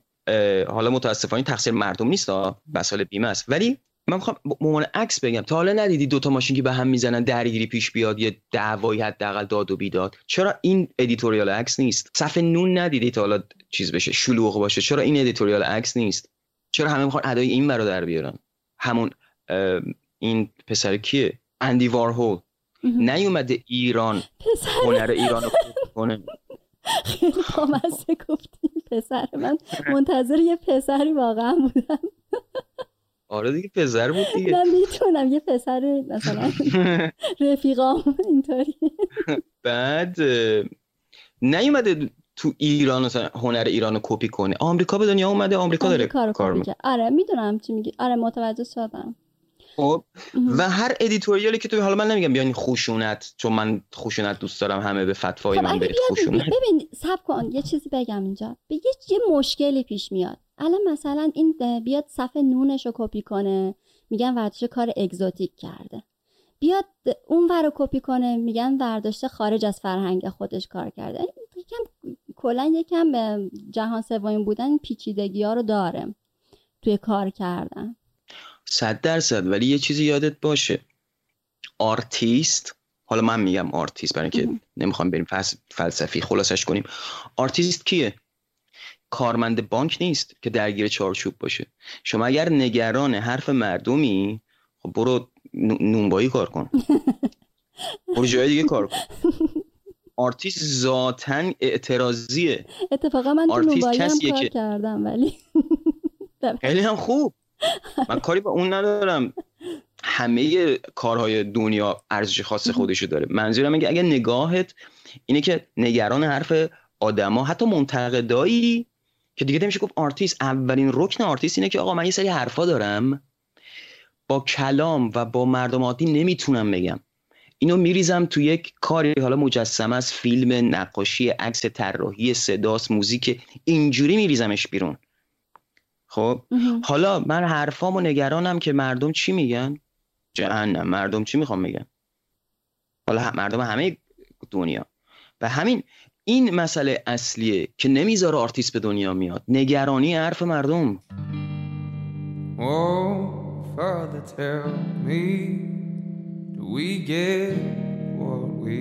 حالا متاسفانه تقصیر مردم نیست ها مسائل بیمه است. ولی من می‌خوام به عنوان عکس بگم تا حالا ندیدی دوتا ماشین که به هم می‌زنن درگیری پیش بیاد یه دعوایی حداقل داد و بیداد؟ چرا این editorial عکس نیست؟ صف نون ندیدی تا حالا چیز بشه شلوغ باشه؟ چرا این editorial عکس نیست؟ چرا همه می‌خوان ادای این برا در بیارن؟ همون این پسر کیه؟ اندی وارهول. نیومده ایران هنر ایران رو کنه. خیلی بامزه گفتیم پسر من. منتظر یه پسری واقعا بودم. آره دیگه پسر بود دیگه. من می‌تونم یه پسر مثلا رفیقام اینطوری. بعد نیومده تو ایران مثلا هنر ایران رو کپی کنه. آمریکا به دنیا اومده آمریکا داره آمریکا کار می‌کنه. آره می‌دونم چی میگی. آره متوجه شدم. خب. و هر editorial ی که تو حالا من نمیگم بیان خشونت چون من خشونت دوست دارم همه به فتوای خب من برید خشونت. ببین صبر کن یه چیزی بگم اینجا. به یه, یه مشکلی پیش میاد. الان مثلا این بیاد صف نونش رو کپی کنه میگن ورداشته کار exotic کرده. بیاد اون ور رو کپی کنه میگن ورداشته خارج از فرهنگ خودش کار کرده. یکم کلا یکم به جهان سوم بودن پیچیدگی ها رو داره توی کار کردن. صد درصد ولی یه چیزی یادت باشه. آرتیست حالا من میگم آرتیست برای اینکه. نمی‌خوام بریم فلس- فلسفی خلاصش کنیم. آرتیست کیه؟ کارمند بانک نیست که درگیر چارچوب باشه. شما اگر نگران حرف مردمی خب برو نو- نونوایی کار کن. برو جای دیگه کار کن. آرتیست ذاتا اعتراضیه. اتفاقا من تو آرتیست نونوایی هم کسیه کار که- کردم ولی خیلی هم خوب. من کاری با اون ندارم. همه کارهای دنیا ارزش خاص خودشو داره. منظورم اینه که اگه نگاهت اینه که نگران حرف آدما حتی منتقدایی که دیگه نمیشه گفت آرتیست اولین رکن آرتیست اینه که آقا من یه سری حرفا دارم با کلام و با مردم عادی نمی‌تونم بگم. اینو میریزم تو یک کاری حالا مجسمه است فیلم نقاشی عکس طراحی صداست موزیک اینجوری میریزمش بیرون. خب؟ حالا من حرفامو نگرانم که مردم چی میگن؟ جهنم. مردم چی می‌خوام بگن؟ حالا مردم همه دنیا. و همین این مسئله اصلیه که نمی‌ذاره آرتیست به دنیا میاد نگرانی حرف مردم Oh, tell me, do we get what we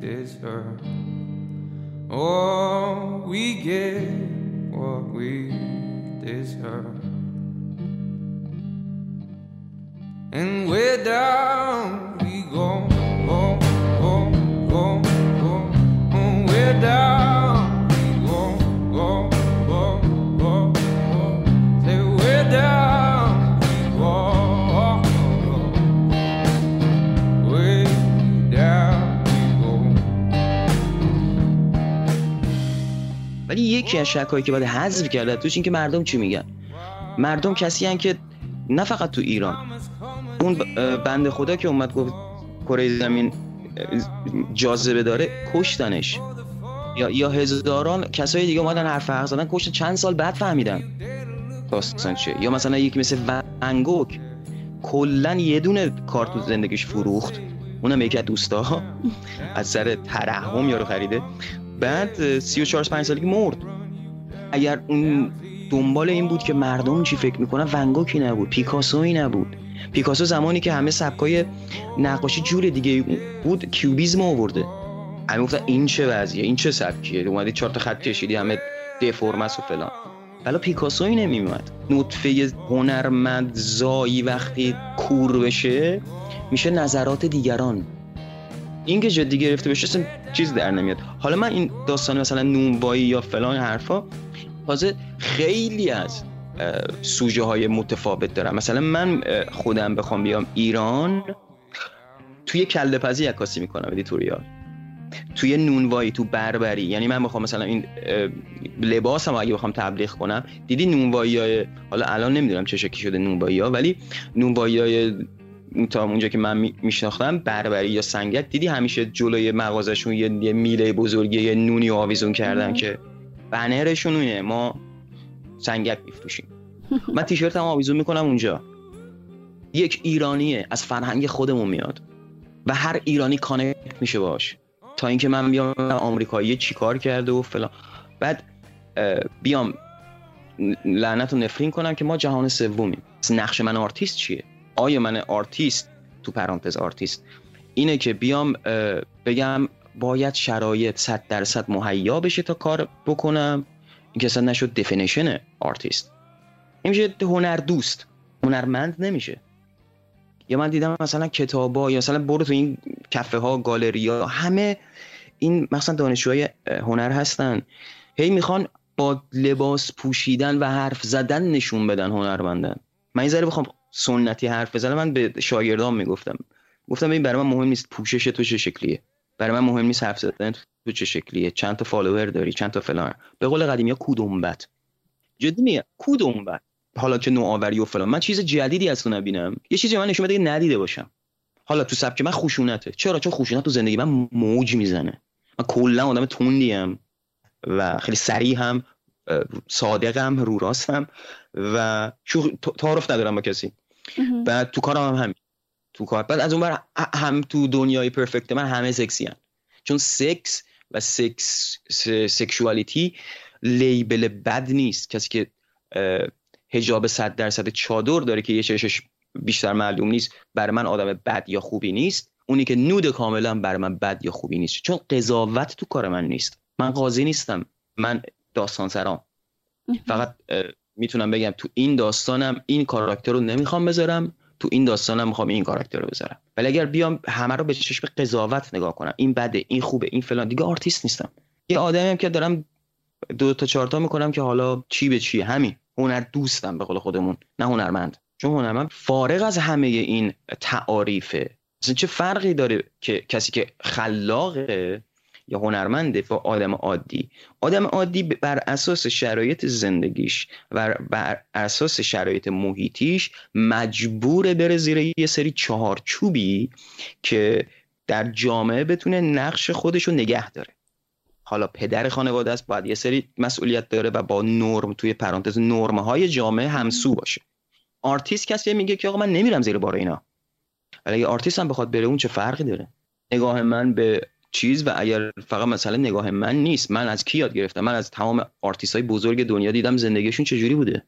deserve? Oh, we get what we deserve. And we're down, we go, go, ولی یکی از شکایی که باید حذف کرده توش این که مردم چی میگن؟ مردم کسی هن که نه فقط تو ایران. اون بند خدا که اومد گفت کره زمین جاذبه داره کشتنش. یا یا هزاران کسای دیگه اومدن حرف حق زدن کشتن چند سال بعد فهمیدن داستان چیه. یا مثلا یکی مثل ونگوک کلا یه دونه کار تو زندگیش فروخت. اونم یکی از دوستا از سر ترحم یارو خریده. بعد 34 5 سالگی مرد. اگر اون دنبال این بود که مردم چی فکر می‌کنن ونگوکی نبود پیکاسوی نبود. پیکاسو زمانی که همه سبکای نقاشی جور دیگه بود کیوبیزم آورده. همه گفتن این چه وضعیه این چه سبکیه؟ اومدی چهار تا خط کشیدی همه دفرم است و فلان. بلا پیکاسوی نمیومد نطفه هنرمند زایی وقتی کور بشه میشه نظرات دیگران. این که جدی گرفته بشه اصلا چیز در نمیاد. حالا من این داستان مثلا نونوایی یا فلان حرفا تازه خیلی از سوژه های متفاوت دارم مثلا من خودم بخوام بیام ایران توی کله پزی عکاسی می‌کنم editorial توی نونوایی تو بربری. یعنی من بخوام مثلا این اه، لباسم اگه بخوام تبلیغ کنم دیدی نونوایی های حالا الان نمی‌دونم چه شکلی شده نونوایی ها ولی نونوایی های تا اونجا که من می- میشناختم بربری یا سنگک دیدی همیشه جلوی مغازشون یه, یه میله بزرگی یه نونی آویزون کردن مم. که بنرشون اینه. ما سنگک میفروشیم. من تیشرتم آویزون می‌کنم اونجا. یک ایرانیه از فرهنگ خودمون میاد و هر ایرانی کانکت میشه باش. تا اینکه من بیام آمریکایی چیکار کرده و فلان. بعد بیام لعنت رو نفرین کنم که ما جهان سومیم. نقش من آرتیست چیه؟ آیا من آرتیست تو پرانتز آرتیست اینه که بیام بگم باید شرایط صد درصد مهیا بشه تا کار بکنم. این که اصلا نشد definition آرتیست. این میشه هنر دوست. هنرمند نمیشه. یا من دیدم مثلا کتابا یا مثلا برو تو این کافه ها گالری ها همه این مثلا دانشجوهای هنر هستن. هی می‌خوان با لباس پوشیدن و حرف زدن نشون بدن هنرمندن من این ذره بخوام سنتی حرف بزنم من به شاگردام می‌گفتم. گفتم ببین برای من مهم نیست پوشش تو چه شکلیه. برای من مهم نیست حرف زدن تو چه شکلیه. چند تا فالوور داری چند تا فلان. به قول قدیمی ها کدومبت جدی میگم کدومبت حالا که نوآوری و فلان. من چیز جدیدی از تو نبینم. یه چیزی من نشون بده ندیده باشم. حالا تو سبک من خشونته. چرا؟ چون خشونت تو زندگی من موج می‌زنه. من کلا آدم تندیم و خیلی سریع هم صادقم رو راستم و شوخ تعارف ندارم با کسی. بعد تو کارم هم همین. تو کار. بعد از اون بر هم تو دنیای پرفکت من همه سکسی هم. چون سکس و سکس سکشوالیتی لیبل بد نیست. کسی که هجاب صد درصد چادر داره که یه چشش بیشتر معلوم نیست برای من آدم بد یا خوبی نیست. اونی که نود کاملا برای من بد یا خوبی نیست. چون قضاوت تو کار من نیست. من قاضی نیستم. من داستان سرام. فقط می‌تونم بگم تو این داستانم این کاراکتر رو نمی‌خوام بذارم تو این داستانم می‌خوام این کاراکتر رو بذارم. ولی اگر بیام همه رو به چشم قضاوت نگاه کنم این بده این خوبه این فلان دیگه آرتیست نیستم. یه آدمی هم که دارم دو تا چهار تا می‌کنم که حالا چی به چی همین. هنر دوستم به قول خودمون نه هنرمند. چون هنرمند فارغ از همه این تعاریفه. مثلا چه فرقی داره که کسی که خلاقه یا هنرمنده با آدم عادی. آدم عادی بر اساس شرایط زندگیش و بر اساس شرایط محیطیش مجبور بره زیر یه سری چهارچوبی که در جامعه بتونه نقش خودش رو نگه داره. حالا پدر خانواده است باید یه سری مسئولیت داره و با نرم توی پرانتز نرم های جامعه همسو باشه. آرتیست کسی میگه که آقا من نمیرم زیر بار اینا. ولی آرتیست هم بخواد بره اون چه فرقی داره؟ نگاه من به چیز و اگر فقط مثلا نگاه من نیست من از کی یاد گرفتم؟ من از تمام آرتیست های بزرگ دنیا دیدم زندگیشون چجوری بوده.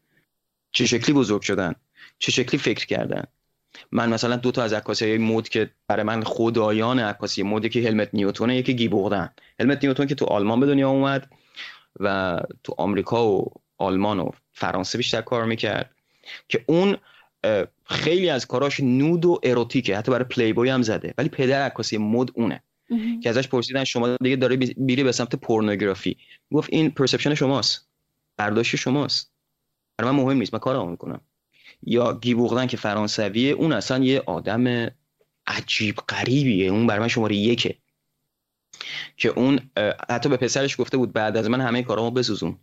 چه شکلی بزرگ شدن؟ چه شکلی فکر کردن؟ من مثلا دو تا از عکاسی مود که برای من خدایان عکاسی مود که هلمت نیوتون یکی گی بوردن هلمت نیوتون که تو آلمان به دنیا اومد و تو آمریکا و آلمان و فرانسه بیشتر کار می‌کرد که اون خیلی از کاراش نود و اروتیکه. حتی برای پلی بوی هم زده. ولی پدر عکاسی مود اونه. که ازش پرسیدن شما دیگه داره بیری به سمت پورنوگرافی. گفت این پرسپشن شماست. برداشت شماست. برای من مهم نیست. من کارمو می‌کنم. یا گیبوغدن که فرانسویه اون اصلا یه آدم عجیب غریبیه. اون برای من شماره یکه. که اون حتی به پسرش گفته بود بعد از من همه کارامو بسوزون.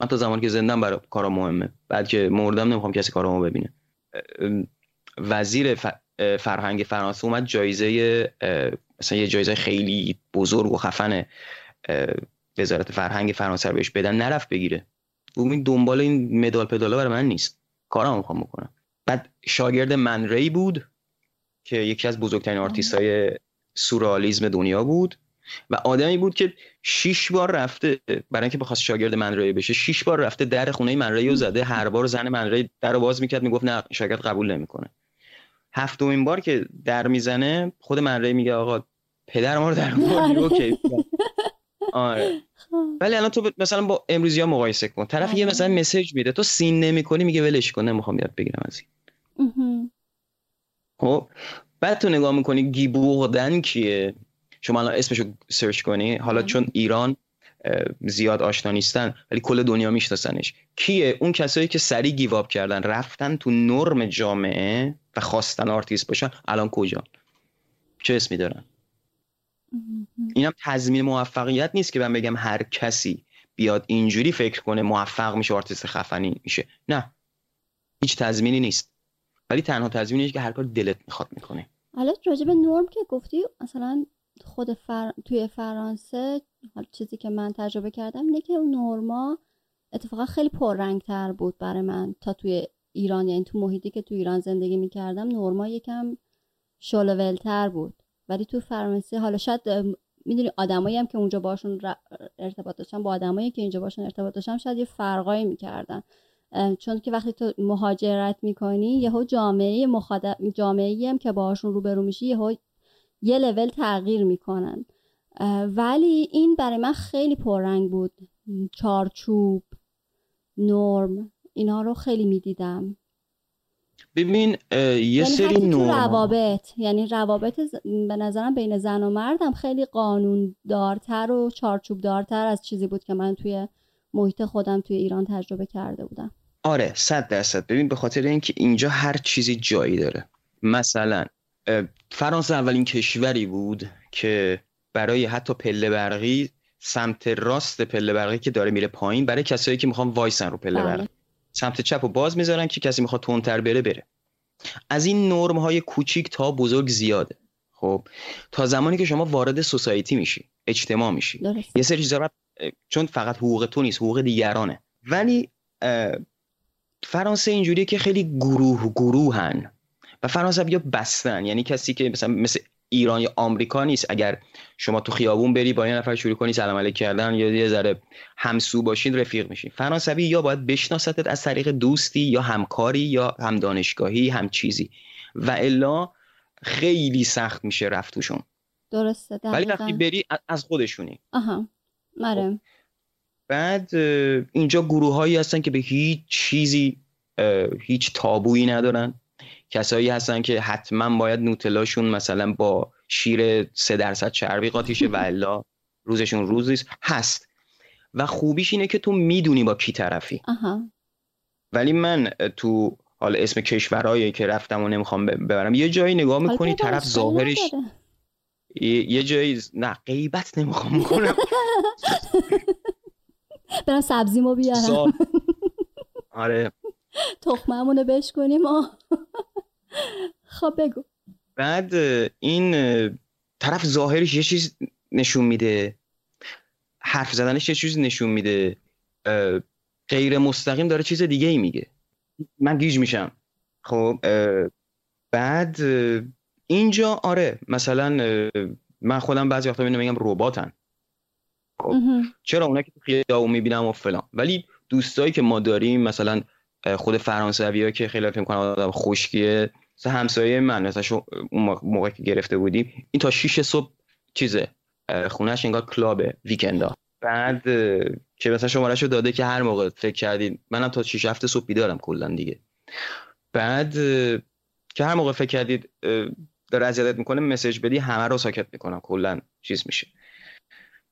من تا زمانی که زندم برای کارا مهمه. بعد که مردم نمی‌خوام کسی کارامو ببینه. وزیر فرهنگ فرانسه اومد جایزه مثلا یه جایزه خیلی بزرگ و خفن وزارت فرهنگ فرانسه رو بهش بدن نرفت بگیره. اون دنبال این مدال پدالا برای من نیست. کارم می‌خوام بکنم. بعد شاگرد من ری بود که یکی از بزرگترین آرتیست های سوررئالیزم دنیا بود و آدمی بود که شیش بار رفته برای اینکه بخواست شاگرد منری بشه شیش بار رفته در خونه منری رو زده هر بار زن منری در رو باز می‌کرد می‌گفت نه شاگرد قبول نمی‌کنه. هفتمین بار که در می‌زنه خود منری میگه آقا پدر ما رو در اوکی آره. خب. ولی الان تو مثلا با امروزی ها مقایسه کن. طرف یه مثلا مسیج میده تو سین نمی‌کنی میگه ولش کن نمی‌خوام یاد بگیرم از این. خب بعد تو نگاه می‌کنی گی بوغدن کیه؟ شما الان اسمشو سرچ کنی. حالا چون ایران زیاد آشنا نیستن ولی کل دنیا میشناسنش. کیه؟ اون کسایی که سریع give up کردن رفتن تو نرم جامعه و خواستن آرتیست باشن الان کجا چه اسمی دارن؟ اینم تضمین موفقیت نیست که من بگم هر کسی بیاد اینجوری فکر کنه موفق میشه آرتیست خفنی میشه. نه. هیچ تضمینی نیست. ولی تنها تضمینی که هر کار دلت می‌خواد می‌کنه حالا راجع به نرم که گفتی مثلا خود فر... توی فرانسه حالا چیزی که من تجربه کردم اینه که اون نرما اتفاقا خیلی پررنگتر بود برای من تا توی ایران. یعنی تو محیطی که تو ایران زندگی می‌کردم نرما یکم شلوولتر بود. ولی تو فرانسه حالا شاید می‌دونی آدمایی هم که اونجا باشون ارتباط داشتن با آدمایی که اینجا باشون ارتباط داشتن شاید یه فرقایی می‌کردن. چون که وقتی تو مهاجرت می‌کنی یهو جامعه مخاطب جامعه هم که باهاشون روبرو میشی یهو یه لول تغییر می‌کنن. ولی این برای من خیلی پررنگ بود. چارچوب نرم اینا رو خیلی می‌دیدم. ببین یه یعنی سری نور روابط یعنی روابط ز- به نظرم بین زن و مردم خیلی قانون دارتر و چارچوب دارتر از چیزی بود که من توی محیط خودم توی ایران تجربه کرده بودم. آره صد درصد. ببین به خاطر اینکه اینجا هر چیزی جایی داره. مثلا فرانسه اولین کشوری بود که برای حتی پله برقی سمت راست پله برقی که داره میره پایین برای کسایی که می‌خوان وایسن رو پله بله. برقی. سمت چپ رو باز می‌ذارن که کسی می‌خواد تندتر بره بره. از این نرم های کوچیک تا بزرگ زیاده. خب تا زمانی که شما وارد سوسایتی میشی اجتماع میشی. درست. یه سری چیزا چون فقط حقوق تو نیست حقوق دیگرانه. ولی فرانسه اینجوریه که خیلی گروه گروهن. و فرانسه بیا بستن. یعنی کسی که مثلا مثل ایران یا آمریکا نیست. اگر شما تو خیابون بری با یه نفر شروع کنی سلام علیک کردن یا یه ذره همسو باشین رفیق میشین. فرانسوی یا باید بشناستت از طریق دوستی یا همکاری یا هم دانشگاهی هم چیزی. و الا خیلی سخت میشه رفت توشون. درسته ولی وقتی بری از خودشونی. آها. آره. بعد اه، اینجا گروه هایی هستن که به هیچ چیزی هیچ تابویی ندارن. کسایی هستن که حتما باید نوتلاشون مثلا با شیر سه درصد چربی قاطی شه و الا روزشون روز نیست. هست. و خوبیش اینه که تو می‌دونی با کی طرفی. آها. ولی من تو حالا اسم کشورهایی که رفتم و نمی‌خوام ببرم یه جایی نگاه می‌کنی طرف ظاهرش. یه یه جایی نه غیبت نمی‌خوام کنم برم سبزیمو بیارم. ظاهر- آره. تخممونو بشکنیم آه. خب بگو. بعد این طرف ظاهرش یه چیز نشون میده. حرف زدنش یه چیزی نشون میده. غیر مستقیم داره چیز دیگه ای میگه. من گیج میشم. خب بعد اینجا آره مثلا من خودم بعضی وقتا می‌بینم میگم رباتن. مهم. چرا اونا که تو خیابون می‌بینم و فلان. ولی دوستایی که ما داریم مثلا خود فرانسوی ها که خیلی فکر کنم آدم خشکیه مثلا همسایه من مثلا اون موقع- که گرفته بودیم این تا 6 صبح چیزه خونهش انگار کلابه ویکندا. بعد که مثلا شمارهشو داده که هر موقع فکر کردید منم تا 6 هفته صبح بیدارم کلا دیگه. بعد که هر موقع فکر کردید داره اذیتت می‌کنه مسیج بدی همه رو ساکت می‌کنم کلا چیز میشه.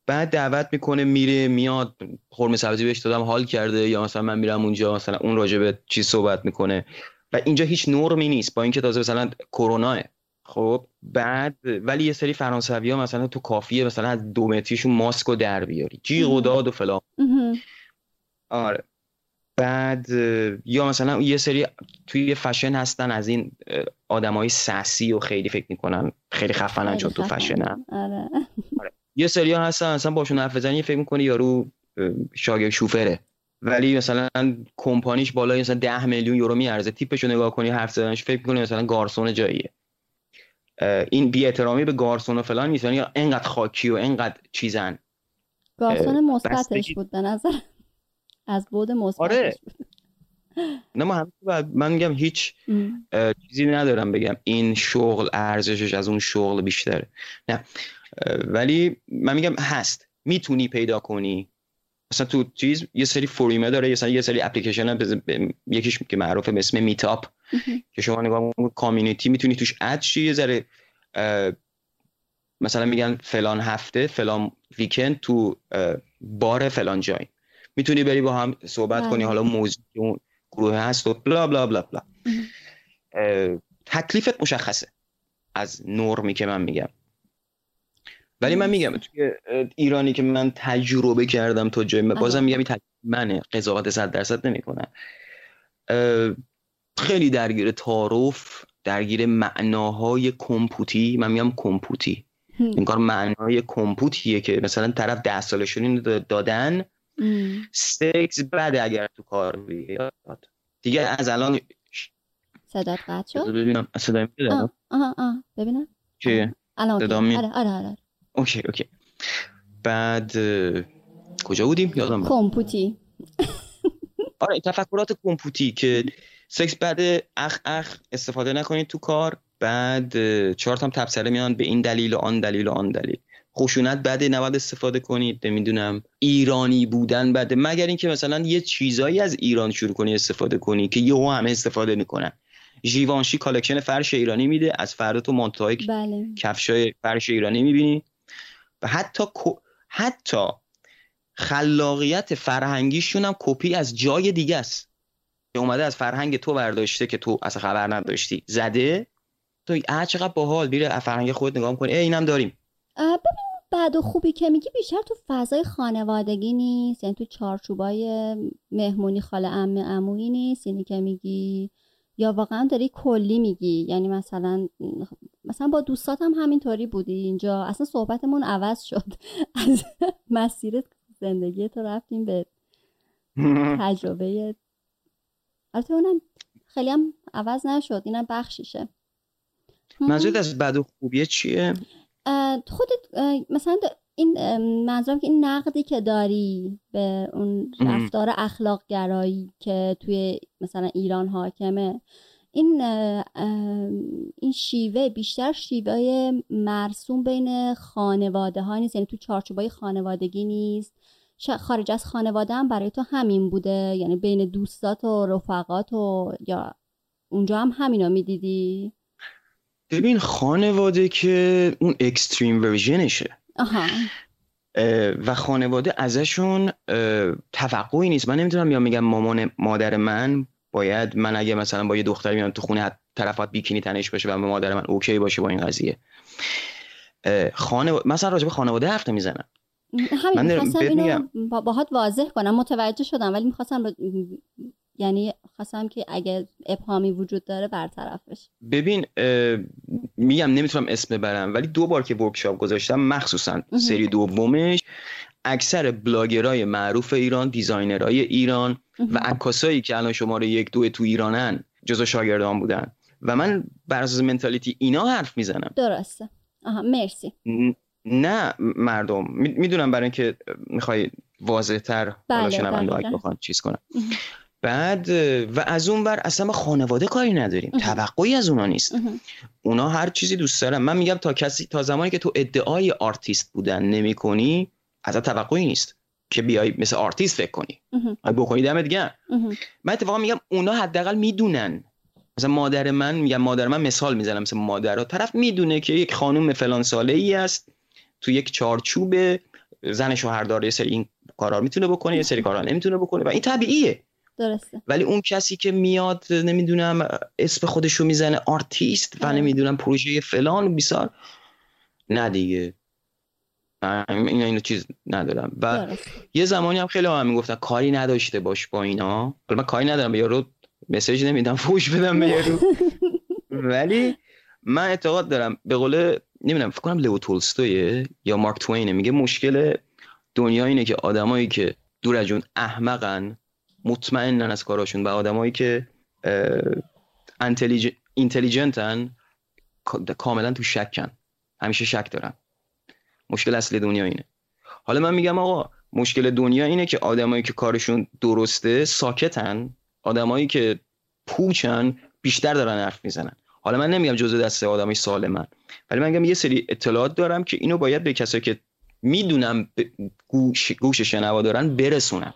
بعد دعوت می‌کنه میره میاد خورم سبزی بهش دادم حال کرده یا مثلا من میرم اونجا مثلا اون راجع به چیز صحبت می‌کنه. و اینجا هیچ نرمی نیست با اینکه تازه مثلا کروناه. خب بعد ولی یه سری فرانسوی ها مثلا تو کافیه مثلا از دو متریشون ماسک رو در بیاری. جیغ و. داد و فلان. آره. بعد یا مثلا یه سری توی فشن هستن از این آدمای سسی و خیلی فکر می‌کنن خیلی خفنن خیلی چون تو. فشنن. آره. یه سری ها هستن اصلا باشون حرف بزنی فکر می‌کنی یارو شاگرد شوفره. ولی مثلا کمپانیش بالای مثلا 10 میلیون یورو میارزه. تیپشو نگاه کنی حرف زدنش فکر می‌کنی مثلا گارسون جاییه. این بی احترامی به گارسون و فلان نیست یعنی انقدر خاکی و انقدر چیزن. گارسون مثبتش بود به نظر. از بود مثبتش آره. بود. نه ما هم من میگم هیچ چیزی ندارم بگم. این شغل ارزشش از اون شغل بیشتره. نه. ولی من میگم هست. می‌تونی پیدا کنی. مثلا تو چیز یه سری فوریمه داره مثلا یه سری اپلیکیشن هم بز- ب- یکیش که معروفه به اسم میتاپ. که شما نگاه کامیونیتی می‌تونی توش اد شی یه ذره اه، مثلا میگن فلان هفته فلان ویکند تو اه، بار فلان جای. می‌تونی بری با هم صحبت بله. کنی حالا موضوع اون گروه هست و بلا بلا بلا بلا. تکلیفت مشخصه. از نرمی که من میگم. ولی من میگم توی ایرانی که من تجربه کردم تا جای بازم. میگم این منه. قضاوت صد درصد نمی‌کنم. خیلی درگیر تعاریف درگیر معناهای کمپوتی. من میگم کمپوتی. این کار معنای کمپوتیه که مثلا طرف ده سالشون دادن. سکس بده اگر تو کار بیاد. دیگه از الان صدات قطع شد؟ ببینم. صدای میاد؟ آه آه آه. ببینم. که الان میاد؟ آره آره آره. okay okay. بعد کجا بودیم؟ یادم. کمپوتی آره تفکرات کمپوتی که سکس بعد اخ اخ استفاده نکنید تو کار بعد چهار تا هم تبصره میان به این دلیل و آن دلیل و آن دلیل. خشونت بده نباید استفاده کنید نمی‌دونم ایرانی بودن بده مگر اینکه مثلا یه چیزایی از ایران شروع کنی استفاده کنی که یهو همه استفاده می‌کنن. ژیوانشی collection فرش ایرانی میده از فردا تو مانتوهای بله. کفشای فرش ایرانی می‌بینی. حتی حتی خلاقیت فرهنگیشون هم کپی از جای دیگه است. که اومده از فرهنگ تو برداشته که تو اصلا خبر نداشتی. زده؟ تو اه چقدر باحال بیره فرهنگ خودت نگاه کنی ای اینم داریم. ببین بد و خوبی که میگی بیشتر تو فضای خانوادگی نیست. یعنی تو چارچوبای مهمونی خاله عمه عمویی نیست. اینی که میگی یا واقعا داری کلی میگی. یعنی مثلا مثلا با دوستات هم همینطوری بودی. اینجا اصلا صحبتمون عوض شد. از مسیر زندگی تو رفتیم به تجربه. البته اونم خیلی هم عوض نشد. اینم بخشیشه. منظورت از بد و خوبیه چیه؟ خودت مثلا این منظورم که این نقدی که داری به اون. رفتار اخلاق گرایی که توی مثلا ایران حاکمه این این شیوه بیشتر شیوه مرسوم بین خانواده ها نیست. یعنی تو چارچوبای خانوادگی نیست. خارج از خانواده هم برای تو همین بوده. یعنی بین دوستات و رفقات و یا اونجا هم همینو می‌دیدی؟ ببین خانواده که اون اکستریم ورژنشه آها. و خانواده ازشون توقعی نیست. من نمی‌تونم یا میگم مامان مادر من باید من اگه مثلا با یه دختری میام تو خونه طرفات بیکینی تنش باشه و مادر من okay باشه با این قضیه. خانواده مثلا راجع به خانواده حرف نمی‌زنم. همین می‌خواستم اینو باهات واضح کنم متوجه شدم ولی می‌خواستم یعنی خواستم که اگه ابهامی وجود داره برطرف بشه ببین میگم نمی‌تونم اسم ببرم ولی دو بار که workshop گذاشتم مخصوصا. سری دومش اکثر بلاگرای معروف ایران designer های ایران و عکاسایی که الان شماره یک دو تو ایرانن جزو شاگردام بودن. و من بر اساس mentality اینا حرف می‌زنم. درسته. آها مرسی. نه مردم. می- می‌دونم برای اینکه می‌خوای واضح تر بله، شنونده. بخوان چیز کنم. بعد و از اون بر اصلا ما خانواده کاری نداریم. توقعی از اونا نیست. اونا هر چیزی دوست دارن. من میگم تا کسی تا زمانی که تو ادعای آرتیست بودن نمی کنی ازت توقعی نیست. که بیای مثل آرتیست فکر کنی. مهم. باید بکنی دم دیگه مهم. من اتفاقا میگم اونا حداقل می‌دونن. مثلا مادر من میگم مادر من مثال می‌زنم مثل مادرها. طرف می‌دونه که یک خانم فلان ساله ای است تو یک چارچوب زن شوهردار یه سری این کارا رو می‌تونه بکنه یه سری کارا نمی‌تونه بکنه و این طبیعیه. درسته. ولی اون کسی که میاد نمی‌دونم اسم خودش رو می‌زنه آرتیست و آره. نمی‌دونم پروژه فلان و بیسار نه دیگه. این اینو چیز ندارم. و یه زمانی هم خیلی هم می‌گفتن کاری نداشته باش با اینا. من کاری ندارم به یارو مسیج نمیدم فوش بدم به یارو. ولی من اعتقاد دارم به قول نمی‌دونم فکر کنم لئو تولستویه یا مارک توینه. میگه مشکل دنیا اینه که آدمایی که دور از جون احمقن مطمئنن از کاراشون و آدمایی که اینتلیجنتن کاملا تو شکن. همیشه شک دارن مشکل اصلی دنیا اینه. حالا من میگم آقا مشکل دنیا اینه که آدمایی که کارشون درسته ساکتن آدمایی که پوچن بیشتر دارن حرف می‌زنن. حالا من نمیگم جزء دسته آدمای سالمن ولی من میگم یه سری اطلاعات دارم که اینو باید به کسایی که می‌دونم گوش گوش شنوا دارن برسونم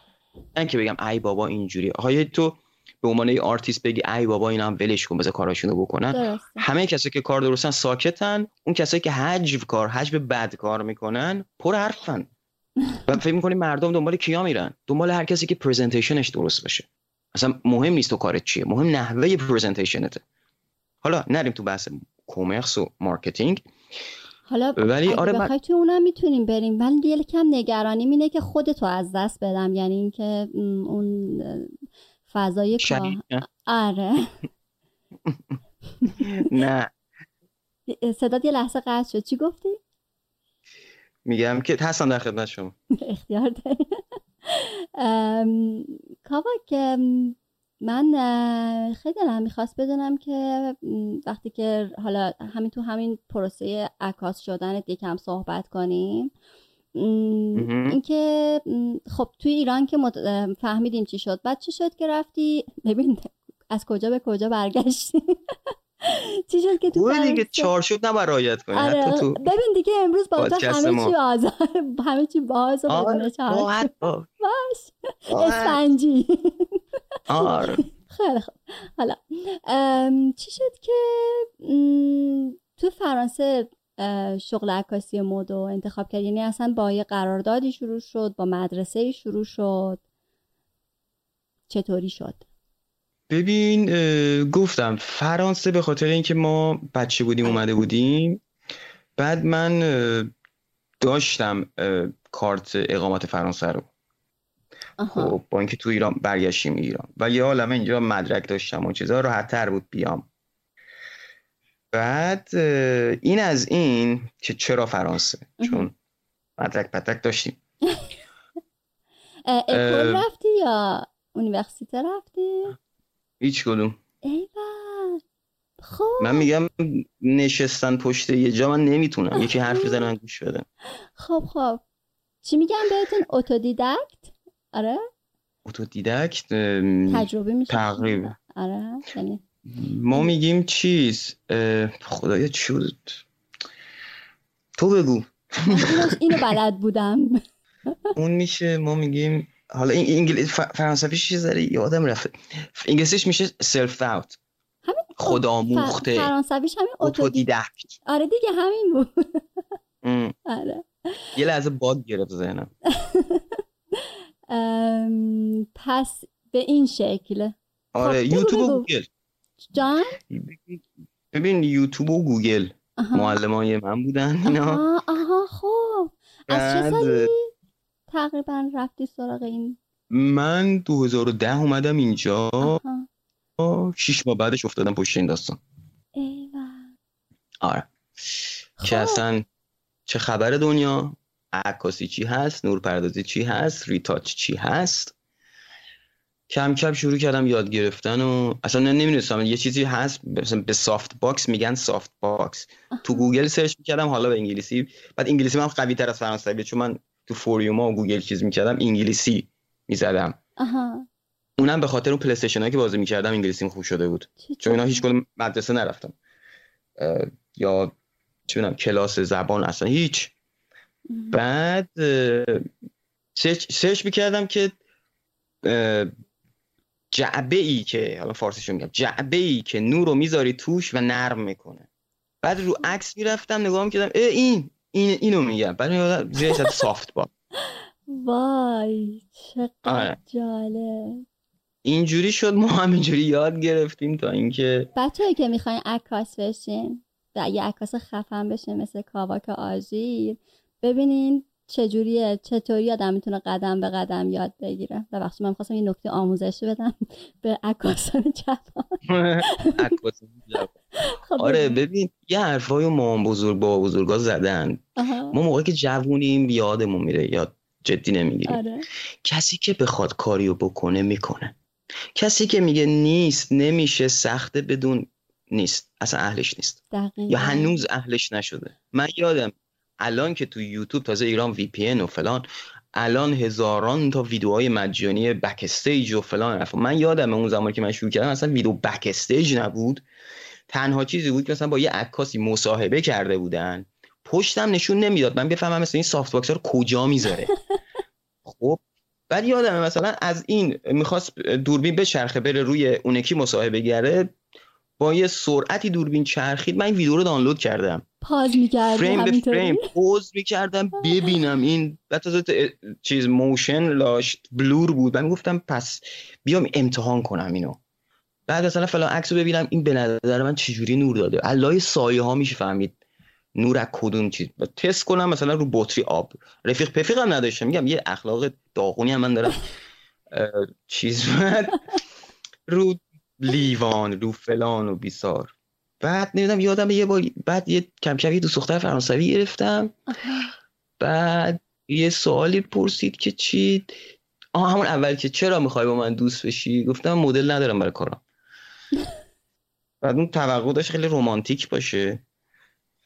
نه که بگم ای بابا اینجوری. آقا تو به عنوان یه آرتیست بگی ای بابا اینا هم ولش کن بذار کاراشونو بکنن. درسته. همه کسایی که کار درستن ساکتن اون کسایی که هجو کار هجو بد کار می‌کنن پر حرفن. و فکر می‌کنی مردم دنبال کیا میرن؟ دنبال هر کسی که presentation ش درست باشه. اصلا مهم نیست تو کارت چیه. مهم نحوه presentation ته حالا نریم تو بحث commerce و marketing حالا ولی اگه آره من بخوای توی اونم می‌تونیم بریم. ولی یه کم نگرانیم. اینه که خودتو از دست بدم. یعنی اینکه اون فضای کار. آره. نه. صدات یه لحظه قطع شد. چی گفتی؟ میگم که هستم در خدمت شما. اختیار داری. کاواک ام، من خیلی دلم می‌خواست بدونم که وقتی که حالا همین تو همین پروسه عکاس شدنت یکم صحبت کنیم. اینکه خب توی ایران که مت- فهمیدیم چی شد. بعد چی شد که رفتی؟ ببین از کجا به کجا برگشتی؟ چی شد که تو دیگه چارچوب نباید رعایت کنی آره. حتی تو ببین دیگه امروز با همه. چی آزاد همه چی باز و بدون آره چارچوب راحت باش. اسفنجی. آره. خیلی خوب. حالا چی شد که تو فرانسه شغل عکاسی مد رو انتخاب کرد. یعنی اصلا با یه قراردادی شروع شد با مدرسه شروع شد. چطوری شد؟ ببین گفتم فرانسه به خاطر اینکه ما بچه بودیم اومده بودیم. بعد من داشتم کارت اقامت فرانسه رو. آها. خب با اینکه تو ایران برگشتیم ایران. و یه عالمه اینجا مدرک داشتم و چیزا راحت تر بود بیام. بعد این از این که چرا فرانسه. چون مدرک پترک داشتیم. اکول رفتی یا اونیورسیته رفتی؟ هیچ کدوم. خب. من میگم نشستن پشت یه جا من نمی‌تونم. یکی حرف بزنه من گوش بدم خب خب. چی میگم بهتون؟ اتودیدکت؟ آره. اتودیدکت تجربه میشه تقریبا. آره یعنی ما میگیم چیز خدایا چی بود؟ تو بگو. اینو- بلد بودم. اون میشه ما میگیم حالا این انگلیس فرانسویش چیز ذره یادم رفته. انگلیسیش میشه سلف اوت همین خودآموخته فرانسویش همین اتودید اتودیدکت. آره دیگه همین بود. آره. یه لحظه باد گرفت ذهنم. پس به این شکل. آره خب، بگو، یوتیوب و. گوگل. جان؟ ببین یوتیوب و گوگل. معلمای من بودن اینا. آها آها خب از چه سالی تقریبا رفتی سراغ این؟ من 2010 اومدم اینجا. آها. شیش ماه بعدش افتادم پشت این داستان. ایول آره. که خب. اصلا چه خبر دنیا؟ عکاسی چی هست؟ نورپردازی چی هست؟ retouch چی هست؟ کم کم شروع کردم یاد گرفتن و اصلا نمی‌دونستم یه چیزی هست مثلا به softbox میگن softbox تو گوگل search می‌کردم حالا به انگلیسی بعد انگلیسی من قوی تر از فرانسوی چون من تو forum ها و گوگل چیز می‌کردم انگلیسی می‌زدم. اونم به خاطر اون پلی استیشن که بازی می‌کردم انگلیسیم خوب شده بود. چون اینا هیچ کدوم مدرسه نرفتم. یا چه می‌دونم کلاس زبان اصلا هیچ. بعد search, search می‌کردم که جعبه ای که حالا فارسیشو میگم جعبه ای که نور رو می‌ذاری توش و نرم می‌کنه. بعد رو عکس می‌رفتم نگاه می‌کردم اه این این اینو میگم. بعد میگم زیرش از softbox وای چقدر آره. جالب. اینجوری شد ما همینجوری یاد گرفتیم تا اینکه بچه‌ای که می‌خواین عکاس بشین و یه عکاس خفن بشین مثل کاواک آژیر ببینین چجوریه؟ چطوری آدم می‌تونه قدم به قدم یاد بگیره؟ ببخشید من خواستم یه نکته آموزشی بدم. به عکاسان جوان. خب آره. ببین یه حرفای مام بزرگ با بزرگا زدن. ما موقعی که جوونیم یادمون میره. یا جدی نمی‌گیریم. آره. کسی که بخواد کاریو بکنه می‌کنه. کسی که میگه نیست نمیشه سخته بدون نیست. اصلا اهلش نیست. دقیقا. یا هنوز اهلش نشده. من یادم الان که تو یوتیوب تازه ایران وی پی و فلان الان هزاران تا ویدیوهای مجانی backstage و فلان حرفا. من یادم اون زمانی که من شروع کردم اصلا ویدیو backstage نبود. تنها چیزی بود که مثلا با یه عکاسی مصاحبه کرده بودن. پشتم نشون نمی‌داد. من بفهمم مثلا این softbox رو کجا می‌ذاره. خب بعد یادمه مثلا از این می‌خواست دوربین بچرخه بره روی اون یکی مصاحبه گره. با یه سرعتی دوربین چرخید من این ویدیو رو دانلود کردم. pause می‌کردی فریم به فریم pause می‌کردم ببینم. این ت- چیز motion داشت blur بود. من گفتم پس بیام امتحان کنم اینو. بعد مثلا فلان عکس رو ببینم این به نظر من چجوری نور داده؟ از لای سایه ها میشه فهمید نور از کدوم چیز؟ تست کنم مثلا رو بطری آب. رفیق پفیق هم نداشتم. میگم یه اخلاق داغونی هم من دارم. چیز رو لیوان رو فلان و بیسار بعد نمی‌دونم یادم یه بار بعد یه کم کم یه دوست دختر فرانسوی گرفتم. بعد یه سوالی پرسید که چی؟ آه همون اول که چرا می‌خوای با من دوست بشی؟ گفتم مدل ندارم برای کارم. بعد اون توقع داشت خیلی رومانتیک باشه.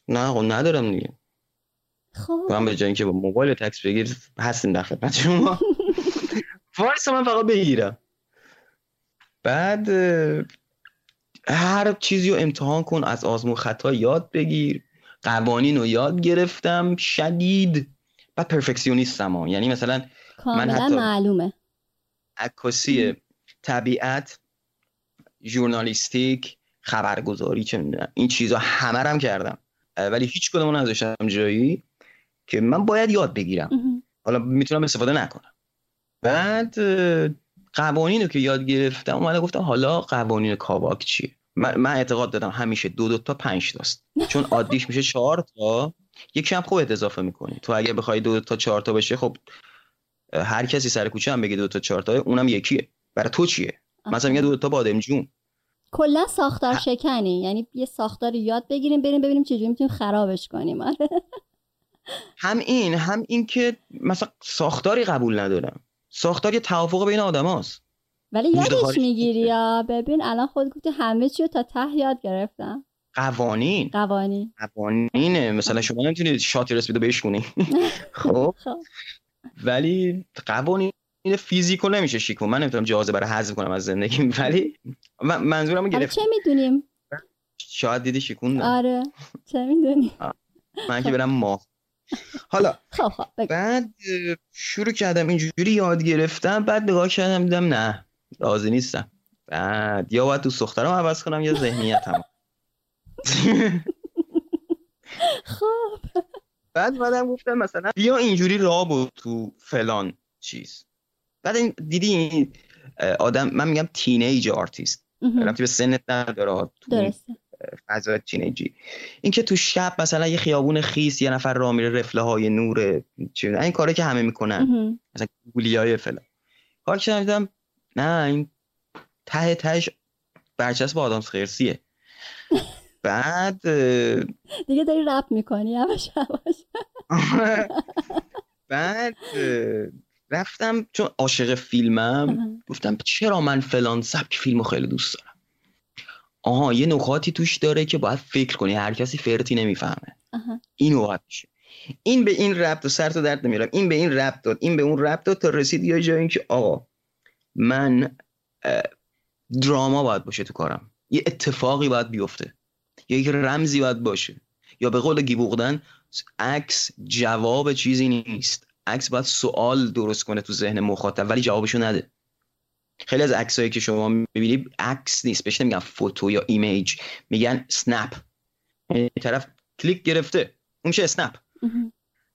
نه خب ندارم دیگه. خب. من به جای اینکه با موبایل تکس بگیر هستیم در خدمت شما. وایس من فقط بگیرم. بعد هر چیزی رو امتحان کن از آزمون خطا یاد بگیر. قوانین رو یاد گرفتم شدید. و پرفکسیونیستم ها. یعنی مثلا کاملا حتی- معلومه. عکاسی طبیعت ژورنالیستیک خبرگزاری چه می‌دونم این چیزا همه رو هم کردم. ولی هیچ کدوم نذاشتم جایی که من باید یاد بگیرم. حالا می‌تونم استفاده نکنم. بعد قوانین رو که یاد گرفتم اومده گفتم حالا قوانین کاواک چیه؟ من, اعتقاد دادم همیشه دو دو تا پنج تاست. چون عادیش میشه چهار تا. یکی هم خودت اضافه می‌کنی. تو اگه بخوای دو, تا چهار تا بشه خب هر کسی سر کوچه هم بگه دو تا چهار تا اونم یکیه. برای تو چیه؟ مثلا میگه دو تا بادمجون کلا ساختار شکنی. یعنی یه ساختار یاد بگیریم بریم ببینیم چجوری می‌تونیم خرابش کنیم. آره. هم این هم این که مثلا ساختاری قبول ندارم. ساختار یه توافق بین آدماست. ولی یادش می‌گیری یا؟ ببین الان خود گفتی همه چی رو تا ته یاد گرفتم. قوانین. قوانین. قوانینه. مثلا شما نمی‌تونید شاتی رسیدو بشکنی خب. خب. ولی قوانین فیزیکو نمیشه شیکون. من نمی‌تونم جهازه برای حذف کنم از زندگی ولی من منظورم گرفت چه می‌دونیم؟ شاید دیدی شیکوندم. آره. چه می‌دونیم؟ من که برم ماه حالا خب خب بعد شروع کردم اینجوری یاد گرفتم بعد نگاه کردم دیدم نه راضی نیستم. بعد یا باید تو دخترم عوض کنم یا ذهنیتم. خب. بعد بعدم گفتم مثلا بیا اینجوری راه بود تو فلان چیز. بعد این دیدی آدم من میگم تینیج آرتیست. رفتی به سنت نداره. درسته. فضا تینیجی. این که تو شب مثلا یه خیابون خیس یه نفر راه میره رفله های نور این کاره که همه می‌کنن. مثلا گولیای فلان. کار کردم دیدم نه این ته تهش برچسب آدامس خرسیه بعد اه، دیگه داری رپ می‌کنی یواش یواش بعد رفتم چون عاشق فیلمم گفتم چرا من فلان سبک فیلمو خیلی دوست دارم؟ آها یه نکاتی توش داره که باید فکر کنی هر کسی فرتی نمی‌فهمه. اینو باید میشه. این به این ربط و سر تا درد نمیرم. این به این ربط داد. این به اون ربط داد تا رسید یه جایی که آقا من drama باید باشه تو کارم. یه اتفاقی باید بیفته. یا یک رمزی باید باشه. یا به قول Guy Bourdin عکس جواب چیزی نیست. عکس باید سوال درست کنه تو ذهن مخاطب ولی جوابشو نده. خیلی از عکسایی که شما می‌بینید عکس نیست بهش نمیگن photo یا image میگن snap یه طرف کلیک گرفته اون میشه snap.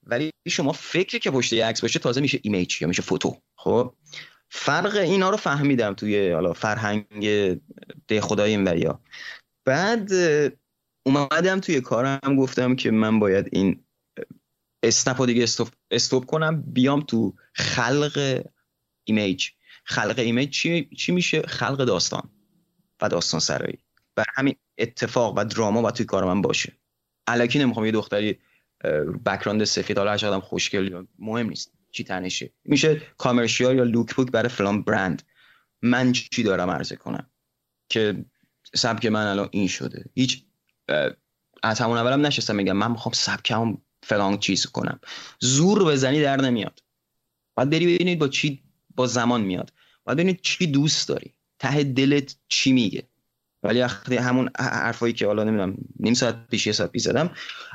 ولی شما فکری که پشت عکس باشه تازه میشه image یا میشه photo. خب؟ فرق اینا رو فهمیدم توی حالا فرهنگ دهخدای این وریا. بعد اومدم توی کارم گفتم که من باید این snap رو دیگه stop, stop کنم بیام تو خلق image. خلق image چی, چی میشه؟ خلق داستان و داستان سرایی. برا همین اتفاق و drama باید توی کار من باشه. الکی نمی‌خوام یه دختری background سفید حالا هر خوشگل مهم نیست. چی تنشه؟ میشه commercial یا lookbook برای فلان برند. من چی دارم عرضه کنم؟ که سبک من الان این شده. هیچ از همون اولم نشستم میگم من می‌خوام سبکم فلان چیز کنم. زور بزنی در نمیاد. باید بری ببینید با چی با زمان میاد. باید ببینید چی دوست داری. ته دلت چی میگه. ولی وقتی همون حرفایی که حالا نمی‌دونم نیم ساعت پیش یه ساعت پیش زدم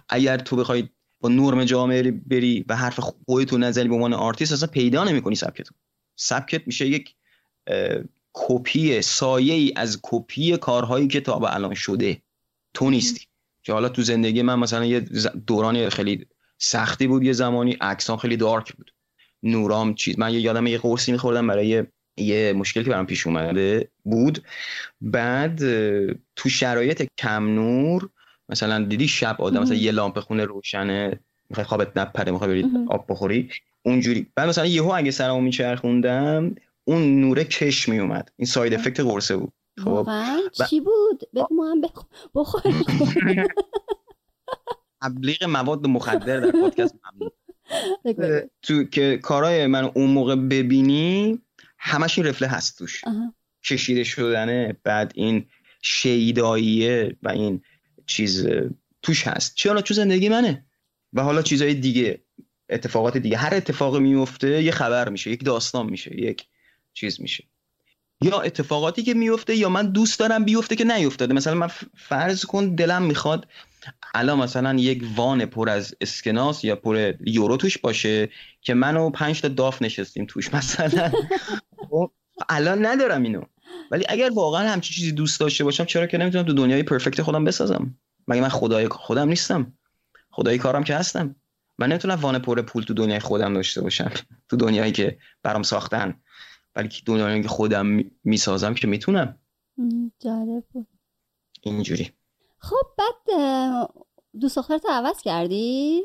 اگر تو بخوای با نرم جامعه بری و حرف خودتو نزنی به عنوان آرتیست اصلا پیدا نمی‌کنی سبکتو. سبکت میشه یک کپی سایه ای از کپی کارهایی که تا به الان شده. تو نیستی. که حالا تو زندگی من مثلا یه دوران خیلی سختی بود یه زمانی عکسام خیلی دارک بود. نورام چیز من یه یادم یه قرصی میخوردم برای یه مشکلی که برام پیش اومده بود. بعد تو شرایط کم نور مثلا دیدی شب آدم مثلا. یه لامپ خونه روشنه می‌خوای خوابت نپره می‌خوای بری مهم. آب بخوری. اونجوری. بعد مثلا یهو اگه سرمو میچرخوندم اون نوره کش میومد این ساید افکت قرصه بود. خب؟ چی بود؟ بگو ما هم بخ- بخوریم. تبلیغ مواد مخدر در پادکست بگو. تو که کارهای من اون موقع ببینی همش این رفله هست توش. کشیده شدنه بعد این شیداییه و این چیز توش هست. چرا چون زندگی منه؟ و حالا چیزهای دیگه اتفاقات دیگه. هر اتفاقی میفته یه خبر میشه یک داستان میشه یک چیز میشه. یا اتفاقاتی که میفته یا من دوست دارم بیفته که نیفتاده. مثلا من فرض کن دلم می‌خواد الان مثلا یک وان پر از اسکناس یا پر یورو توش باشه که من و پنج تا داف نشستیم توش مثلا. خب، الان ندارم اینو. ولی اگر واقعا همچین چیزی دوست داشته باشم چرا که نمی‌تونم تو دنیای پرفکت خودم بسازم؟ مگه من خدای خودم نیستم؟ خدای کارم که هستم. من نمی‌تونم وان پر پول تو دنیای خودم داشته باشم. تو دنیایی که برام ساختن. ولی که دنیایی که خودم می- می‌سازم که می‌تونم. جالب بود. خب بعد اه، دوست دخترت عوض کردی؟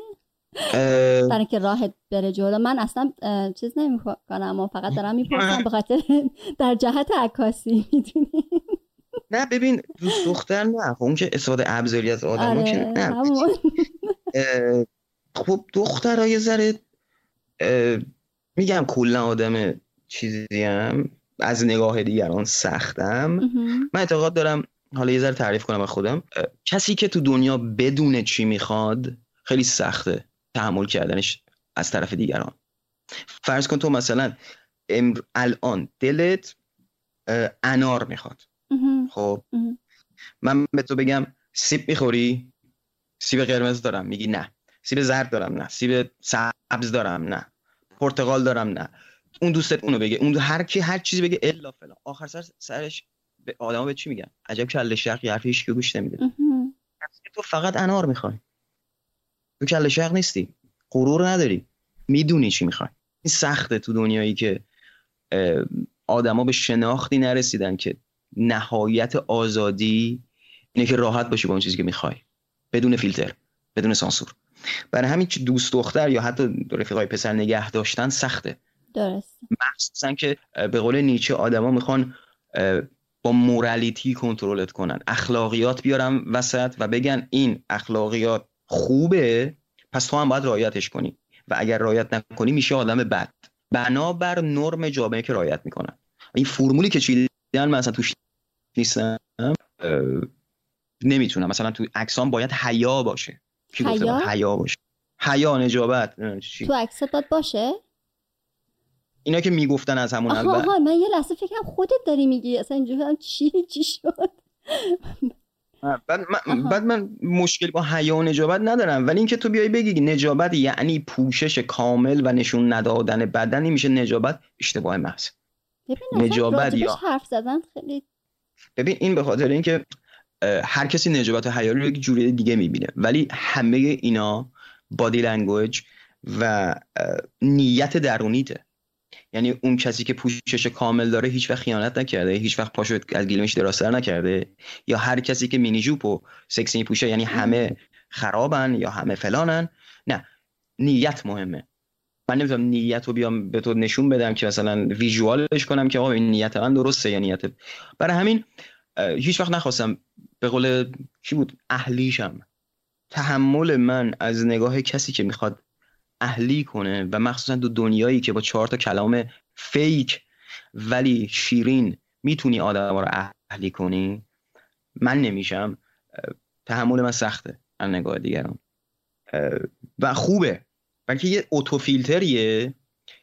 برای اینکه راهت بره جلو. من اصلا چیز نمی‌کنم و فقط دارم می‌پرسم به خاطر در جهت عکاسی می‌دونی؟ نه ببین دوست دختر نه. خب اون که استفاده ابزاری از آدم که آره نه خب دخترها یه ذره میگم کلا آدم چیزی هم. از نگاه دیگران سختم. من اعتقاد دارم حالا یه ذره تعریف کنم از خودم. کسی که تو دنیا بدونه چی می‌خواد خیلی سخته تحمل کردنش از طرف دیگران. فرض کن تو مثلا امر... الان دلت انار می‌خواد. خب. من به تو بگم سیب می‌خوری؟ سیب قرمز دارم. میگی نه. سیب زرد دارم. نه. سیب سبز دارم. نه. پرتقال دارم. نه. اون دوستت اونو بگه. اون هر کی هر چیزی بگه الا فلان. آخر سر سرش به آدما به چی میگن؟ عجب کله شق حرف هیچ کی گوش نمیده. تو فقط انار می‌خوای. تو کله شق نیستی. غرور نداری. می‌دونی چی می‌خوای. این سخته تو دنیایی که آدما به شناختی نرسیدن که نهایت آزادی اینه که راحت باشی با اون چیزی که می‌خوای. بدون فیلتر بدون سانسور. برای همین که دوست دختر یا حتی رفیقای پسر نگه داشتن سخته. درست مخصوصا که به قول نیچه آدما می‌خوان با مورالیتی کنترلت کنن. اخلاقیات بیارن وسط و بگن این اخلاقیات خوبه پس تو هم باید رعایتش کنی. و اگر رعایت نکنی میشه آدم بد. بنابر نرم جامعه که رعایت می‌کنن. این فرمولی که چیدن من مثلا توش نیستم. نمی‌تونم. مثلا تو عکسام باید حیا باشه. کی حیا؟ حیا باشه؟ حیا نجابت چی. تو عکست باید باشه؟ اینا که می‌گفتن از همون اول آها من یه لحظه فکرم خودت داری میگی. اصلا اینجوری هم چی چی شد؟ بعد من. بعد من مشکل با حیا و نجابت ندارم. ولی اینکه تو بیای بگی نجابت یعنی پوشش کامل و نشون ندادن بدنی میشه نجابت اشتباه محض. نجابت یا- حرف زدن خیلی ببین این به خاطر اینکه هر کسی نجابت و حیا رو یک جوری دیگه می‌بینه. ولی همه اینا body language و نیت درونیته. یعنی اون کسی که پوشش کامل داره هیچ وقت خیانت نکرده هیچ وقت پاشو از گلیمش درازتر نکرده. یا هر کسی که مینی جوپ و سکسی میپوشه یعنی همه خرابن یا همه فلانن. نه نیت مهمه. من نمی‌تونم نیت رو بیام به تو نشون بدم که مثلا visual ش کنم که آقا این نیت من درسته یا نیت. برای همین هیچ وقت نخواستم به قول کی بود؟ اهلیشم. تحمل من از نگاه کسی که می‌خواد اهلی کنه و مخصوصا تو دنیایی که با چهار تا کلام فیک ولی شیرین می‌تونی آدم رو اهلی کنی؟ من نمیشم. تحمل من سخته. از نگاه دیگران. و خوبه. بلکه یه اوتوفیلتریه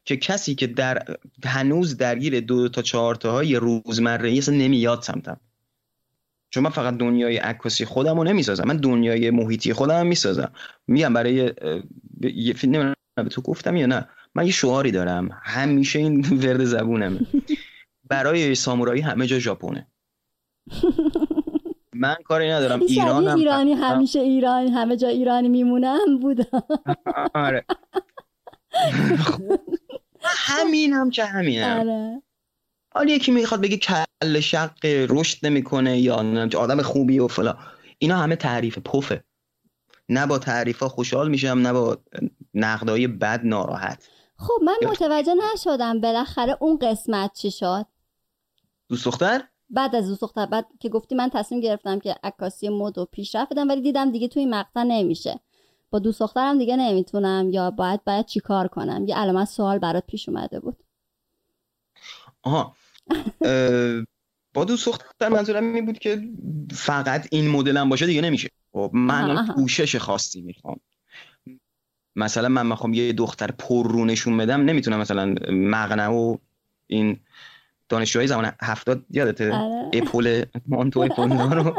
که کسی که در هنوز درگیر دو تا چهار تا های روزمره اصلا نمیاد سمتم. چون من فقط دنیای عکاسی خودم رو نمی‌سازم. من دنیای محیطی خودم هم می‌سازم. میگم برای نمی‌دونم به تو گفتم یا نه. من یه شعاری دارم. همیشه این ورد زبونمه. برای سامورایی همه جا ژاپنه. من کاری ندارم. شبیه ایرانم. ایرانی همیشه ایران همه جا ایرانی میمونم بودم آره. همین هم که همینم. آره. حالا یکی می‌خواد بگه کل شق رشد نمی‌کنه یا نه آدم خوبی و فلا اینا همه تعریف پفه. نه با تعریف ها خوشحال میشم نه با نقدای بد ناراحت. خب من متوجه نشدم بالاخره اون قسمت چی شد. دوست دختر؟ بعد از دوست دختر بعد که گفتی من تصمیم گرفتم که عکاسی مد و پیشرفت بدم ولی دیدم دیگه توی این مقطع نمیشه. با دوست دخترم دیگه نمی‌تونم یا باید باید چیکار کنم؟ یه علامت سوال برات پیش اومده بود. آها با دوست دختر منظورم این بود که فقط این مدل هم باشه دیگه نمیشه خب من. پوشش خاصی می‌خوام مثلا من می‌خوام یه دختر پر رو نشون بدم نمی‌تونم مثلا مقنعه و این دانشجوهای زمان هفتاد یادته آره. اپول مانتو اپول رو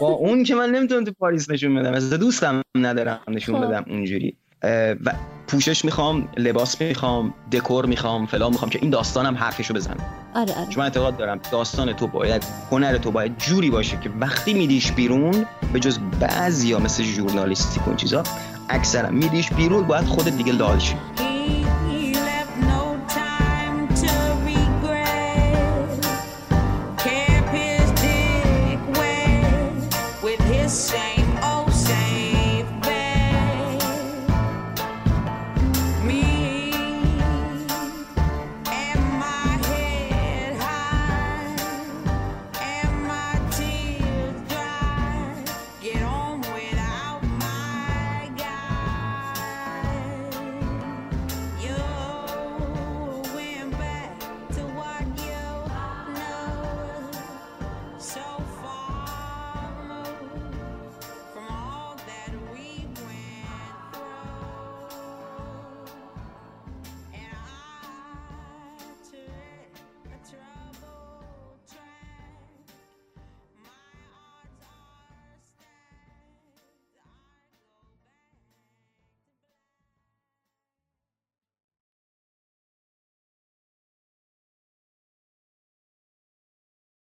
با اون که من نمی‌تونم تو پاریس نشون بدم مثلا دوستم ندارم نشون خب. بدم اونجوری و پوشش می‌خوام لباس می‌خوام دکور می‌خوام فلان می‌خوام که این داستانم حرفشو بزنه. آره آره. چون من اعتقاد دارم داستان تو باید هنر تو باید جوری باشه که وقتی میدیش بیرون به جز بعضیا مثل ژورنالیستیک و چیزا اکثرا میدیش بیرون باید خودت دیگه لال شی.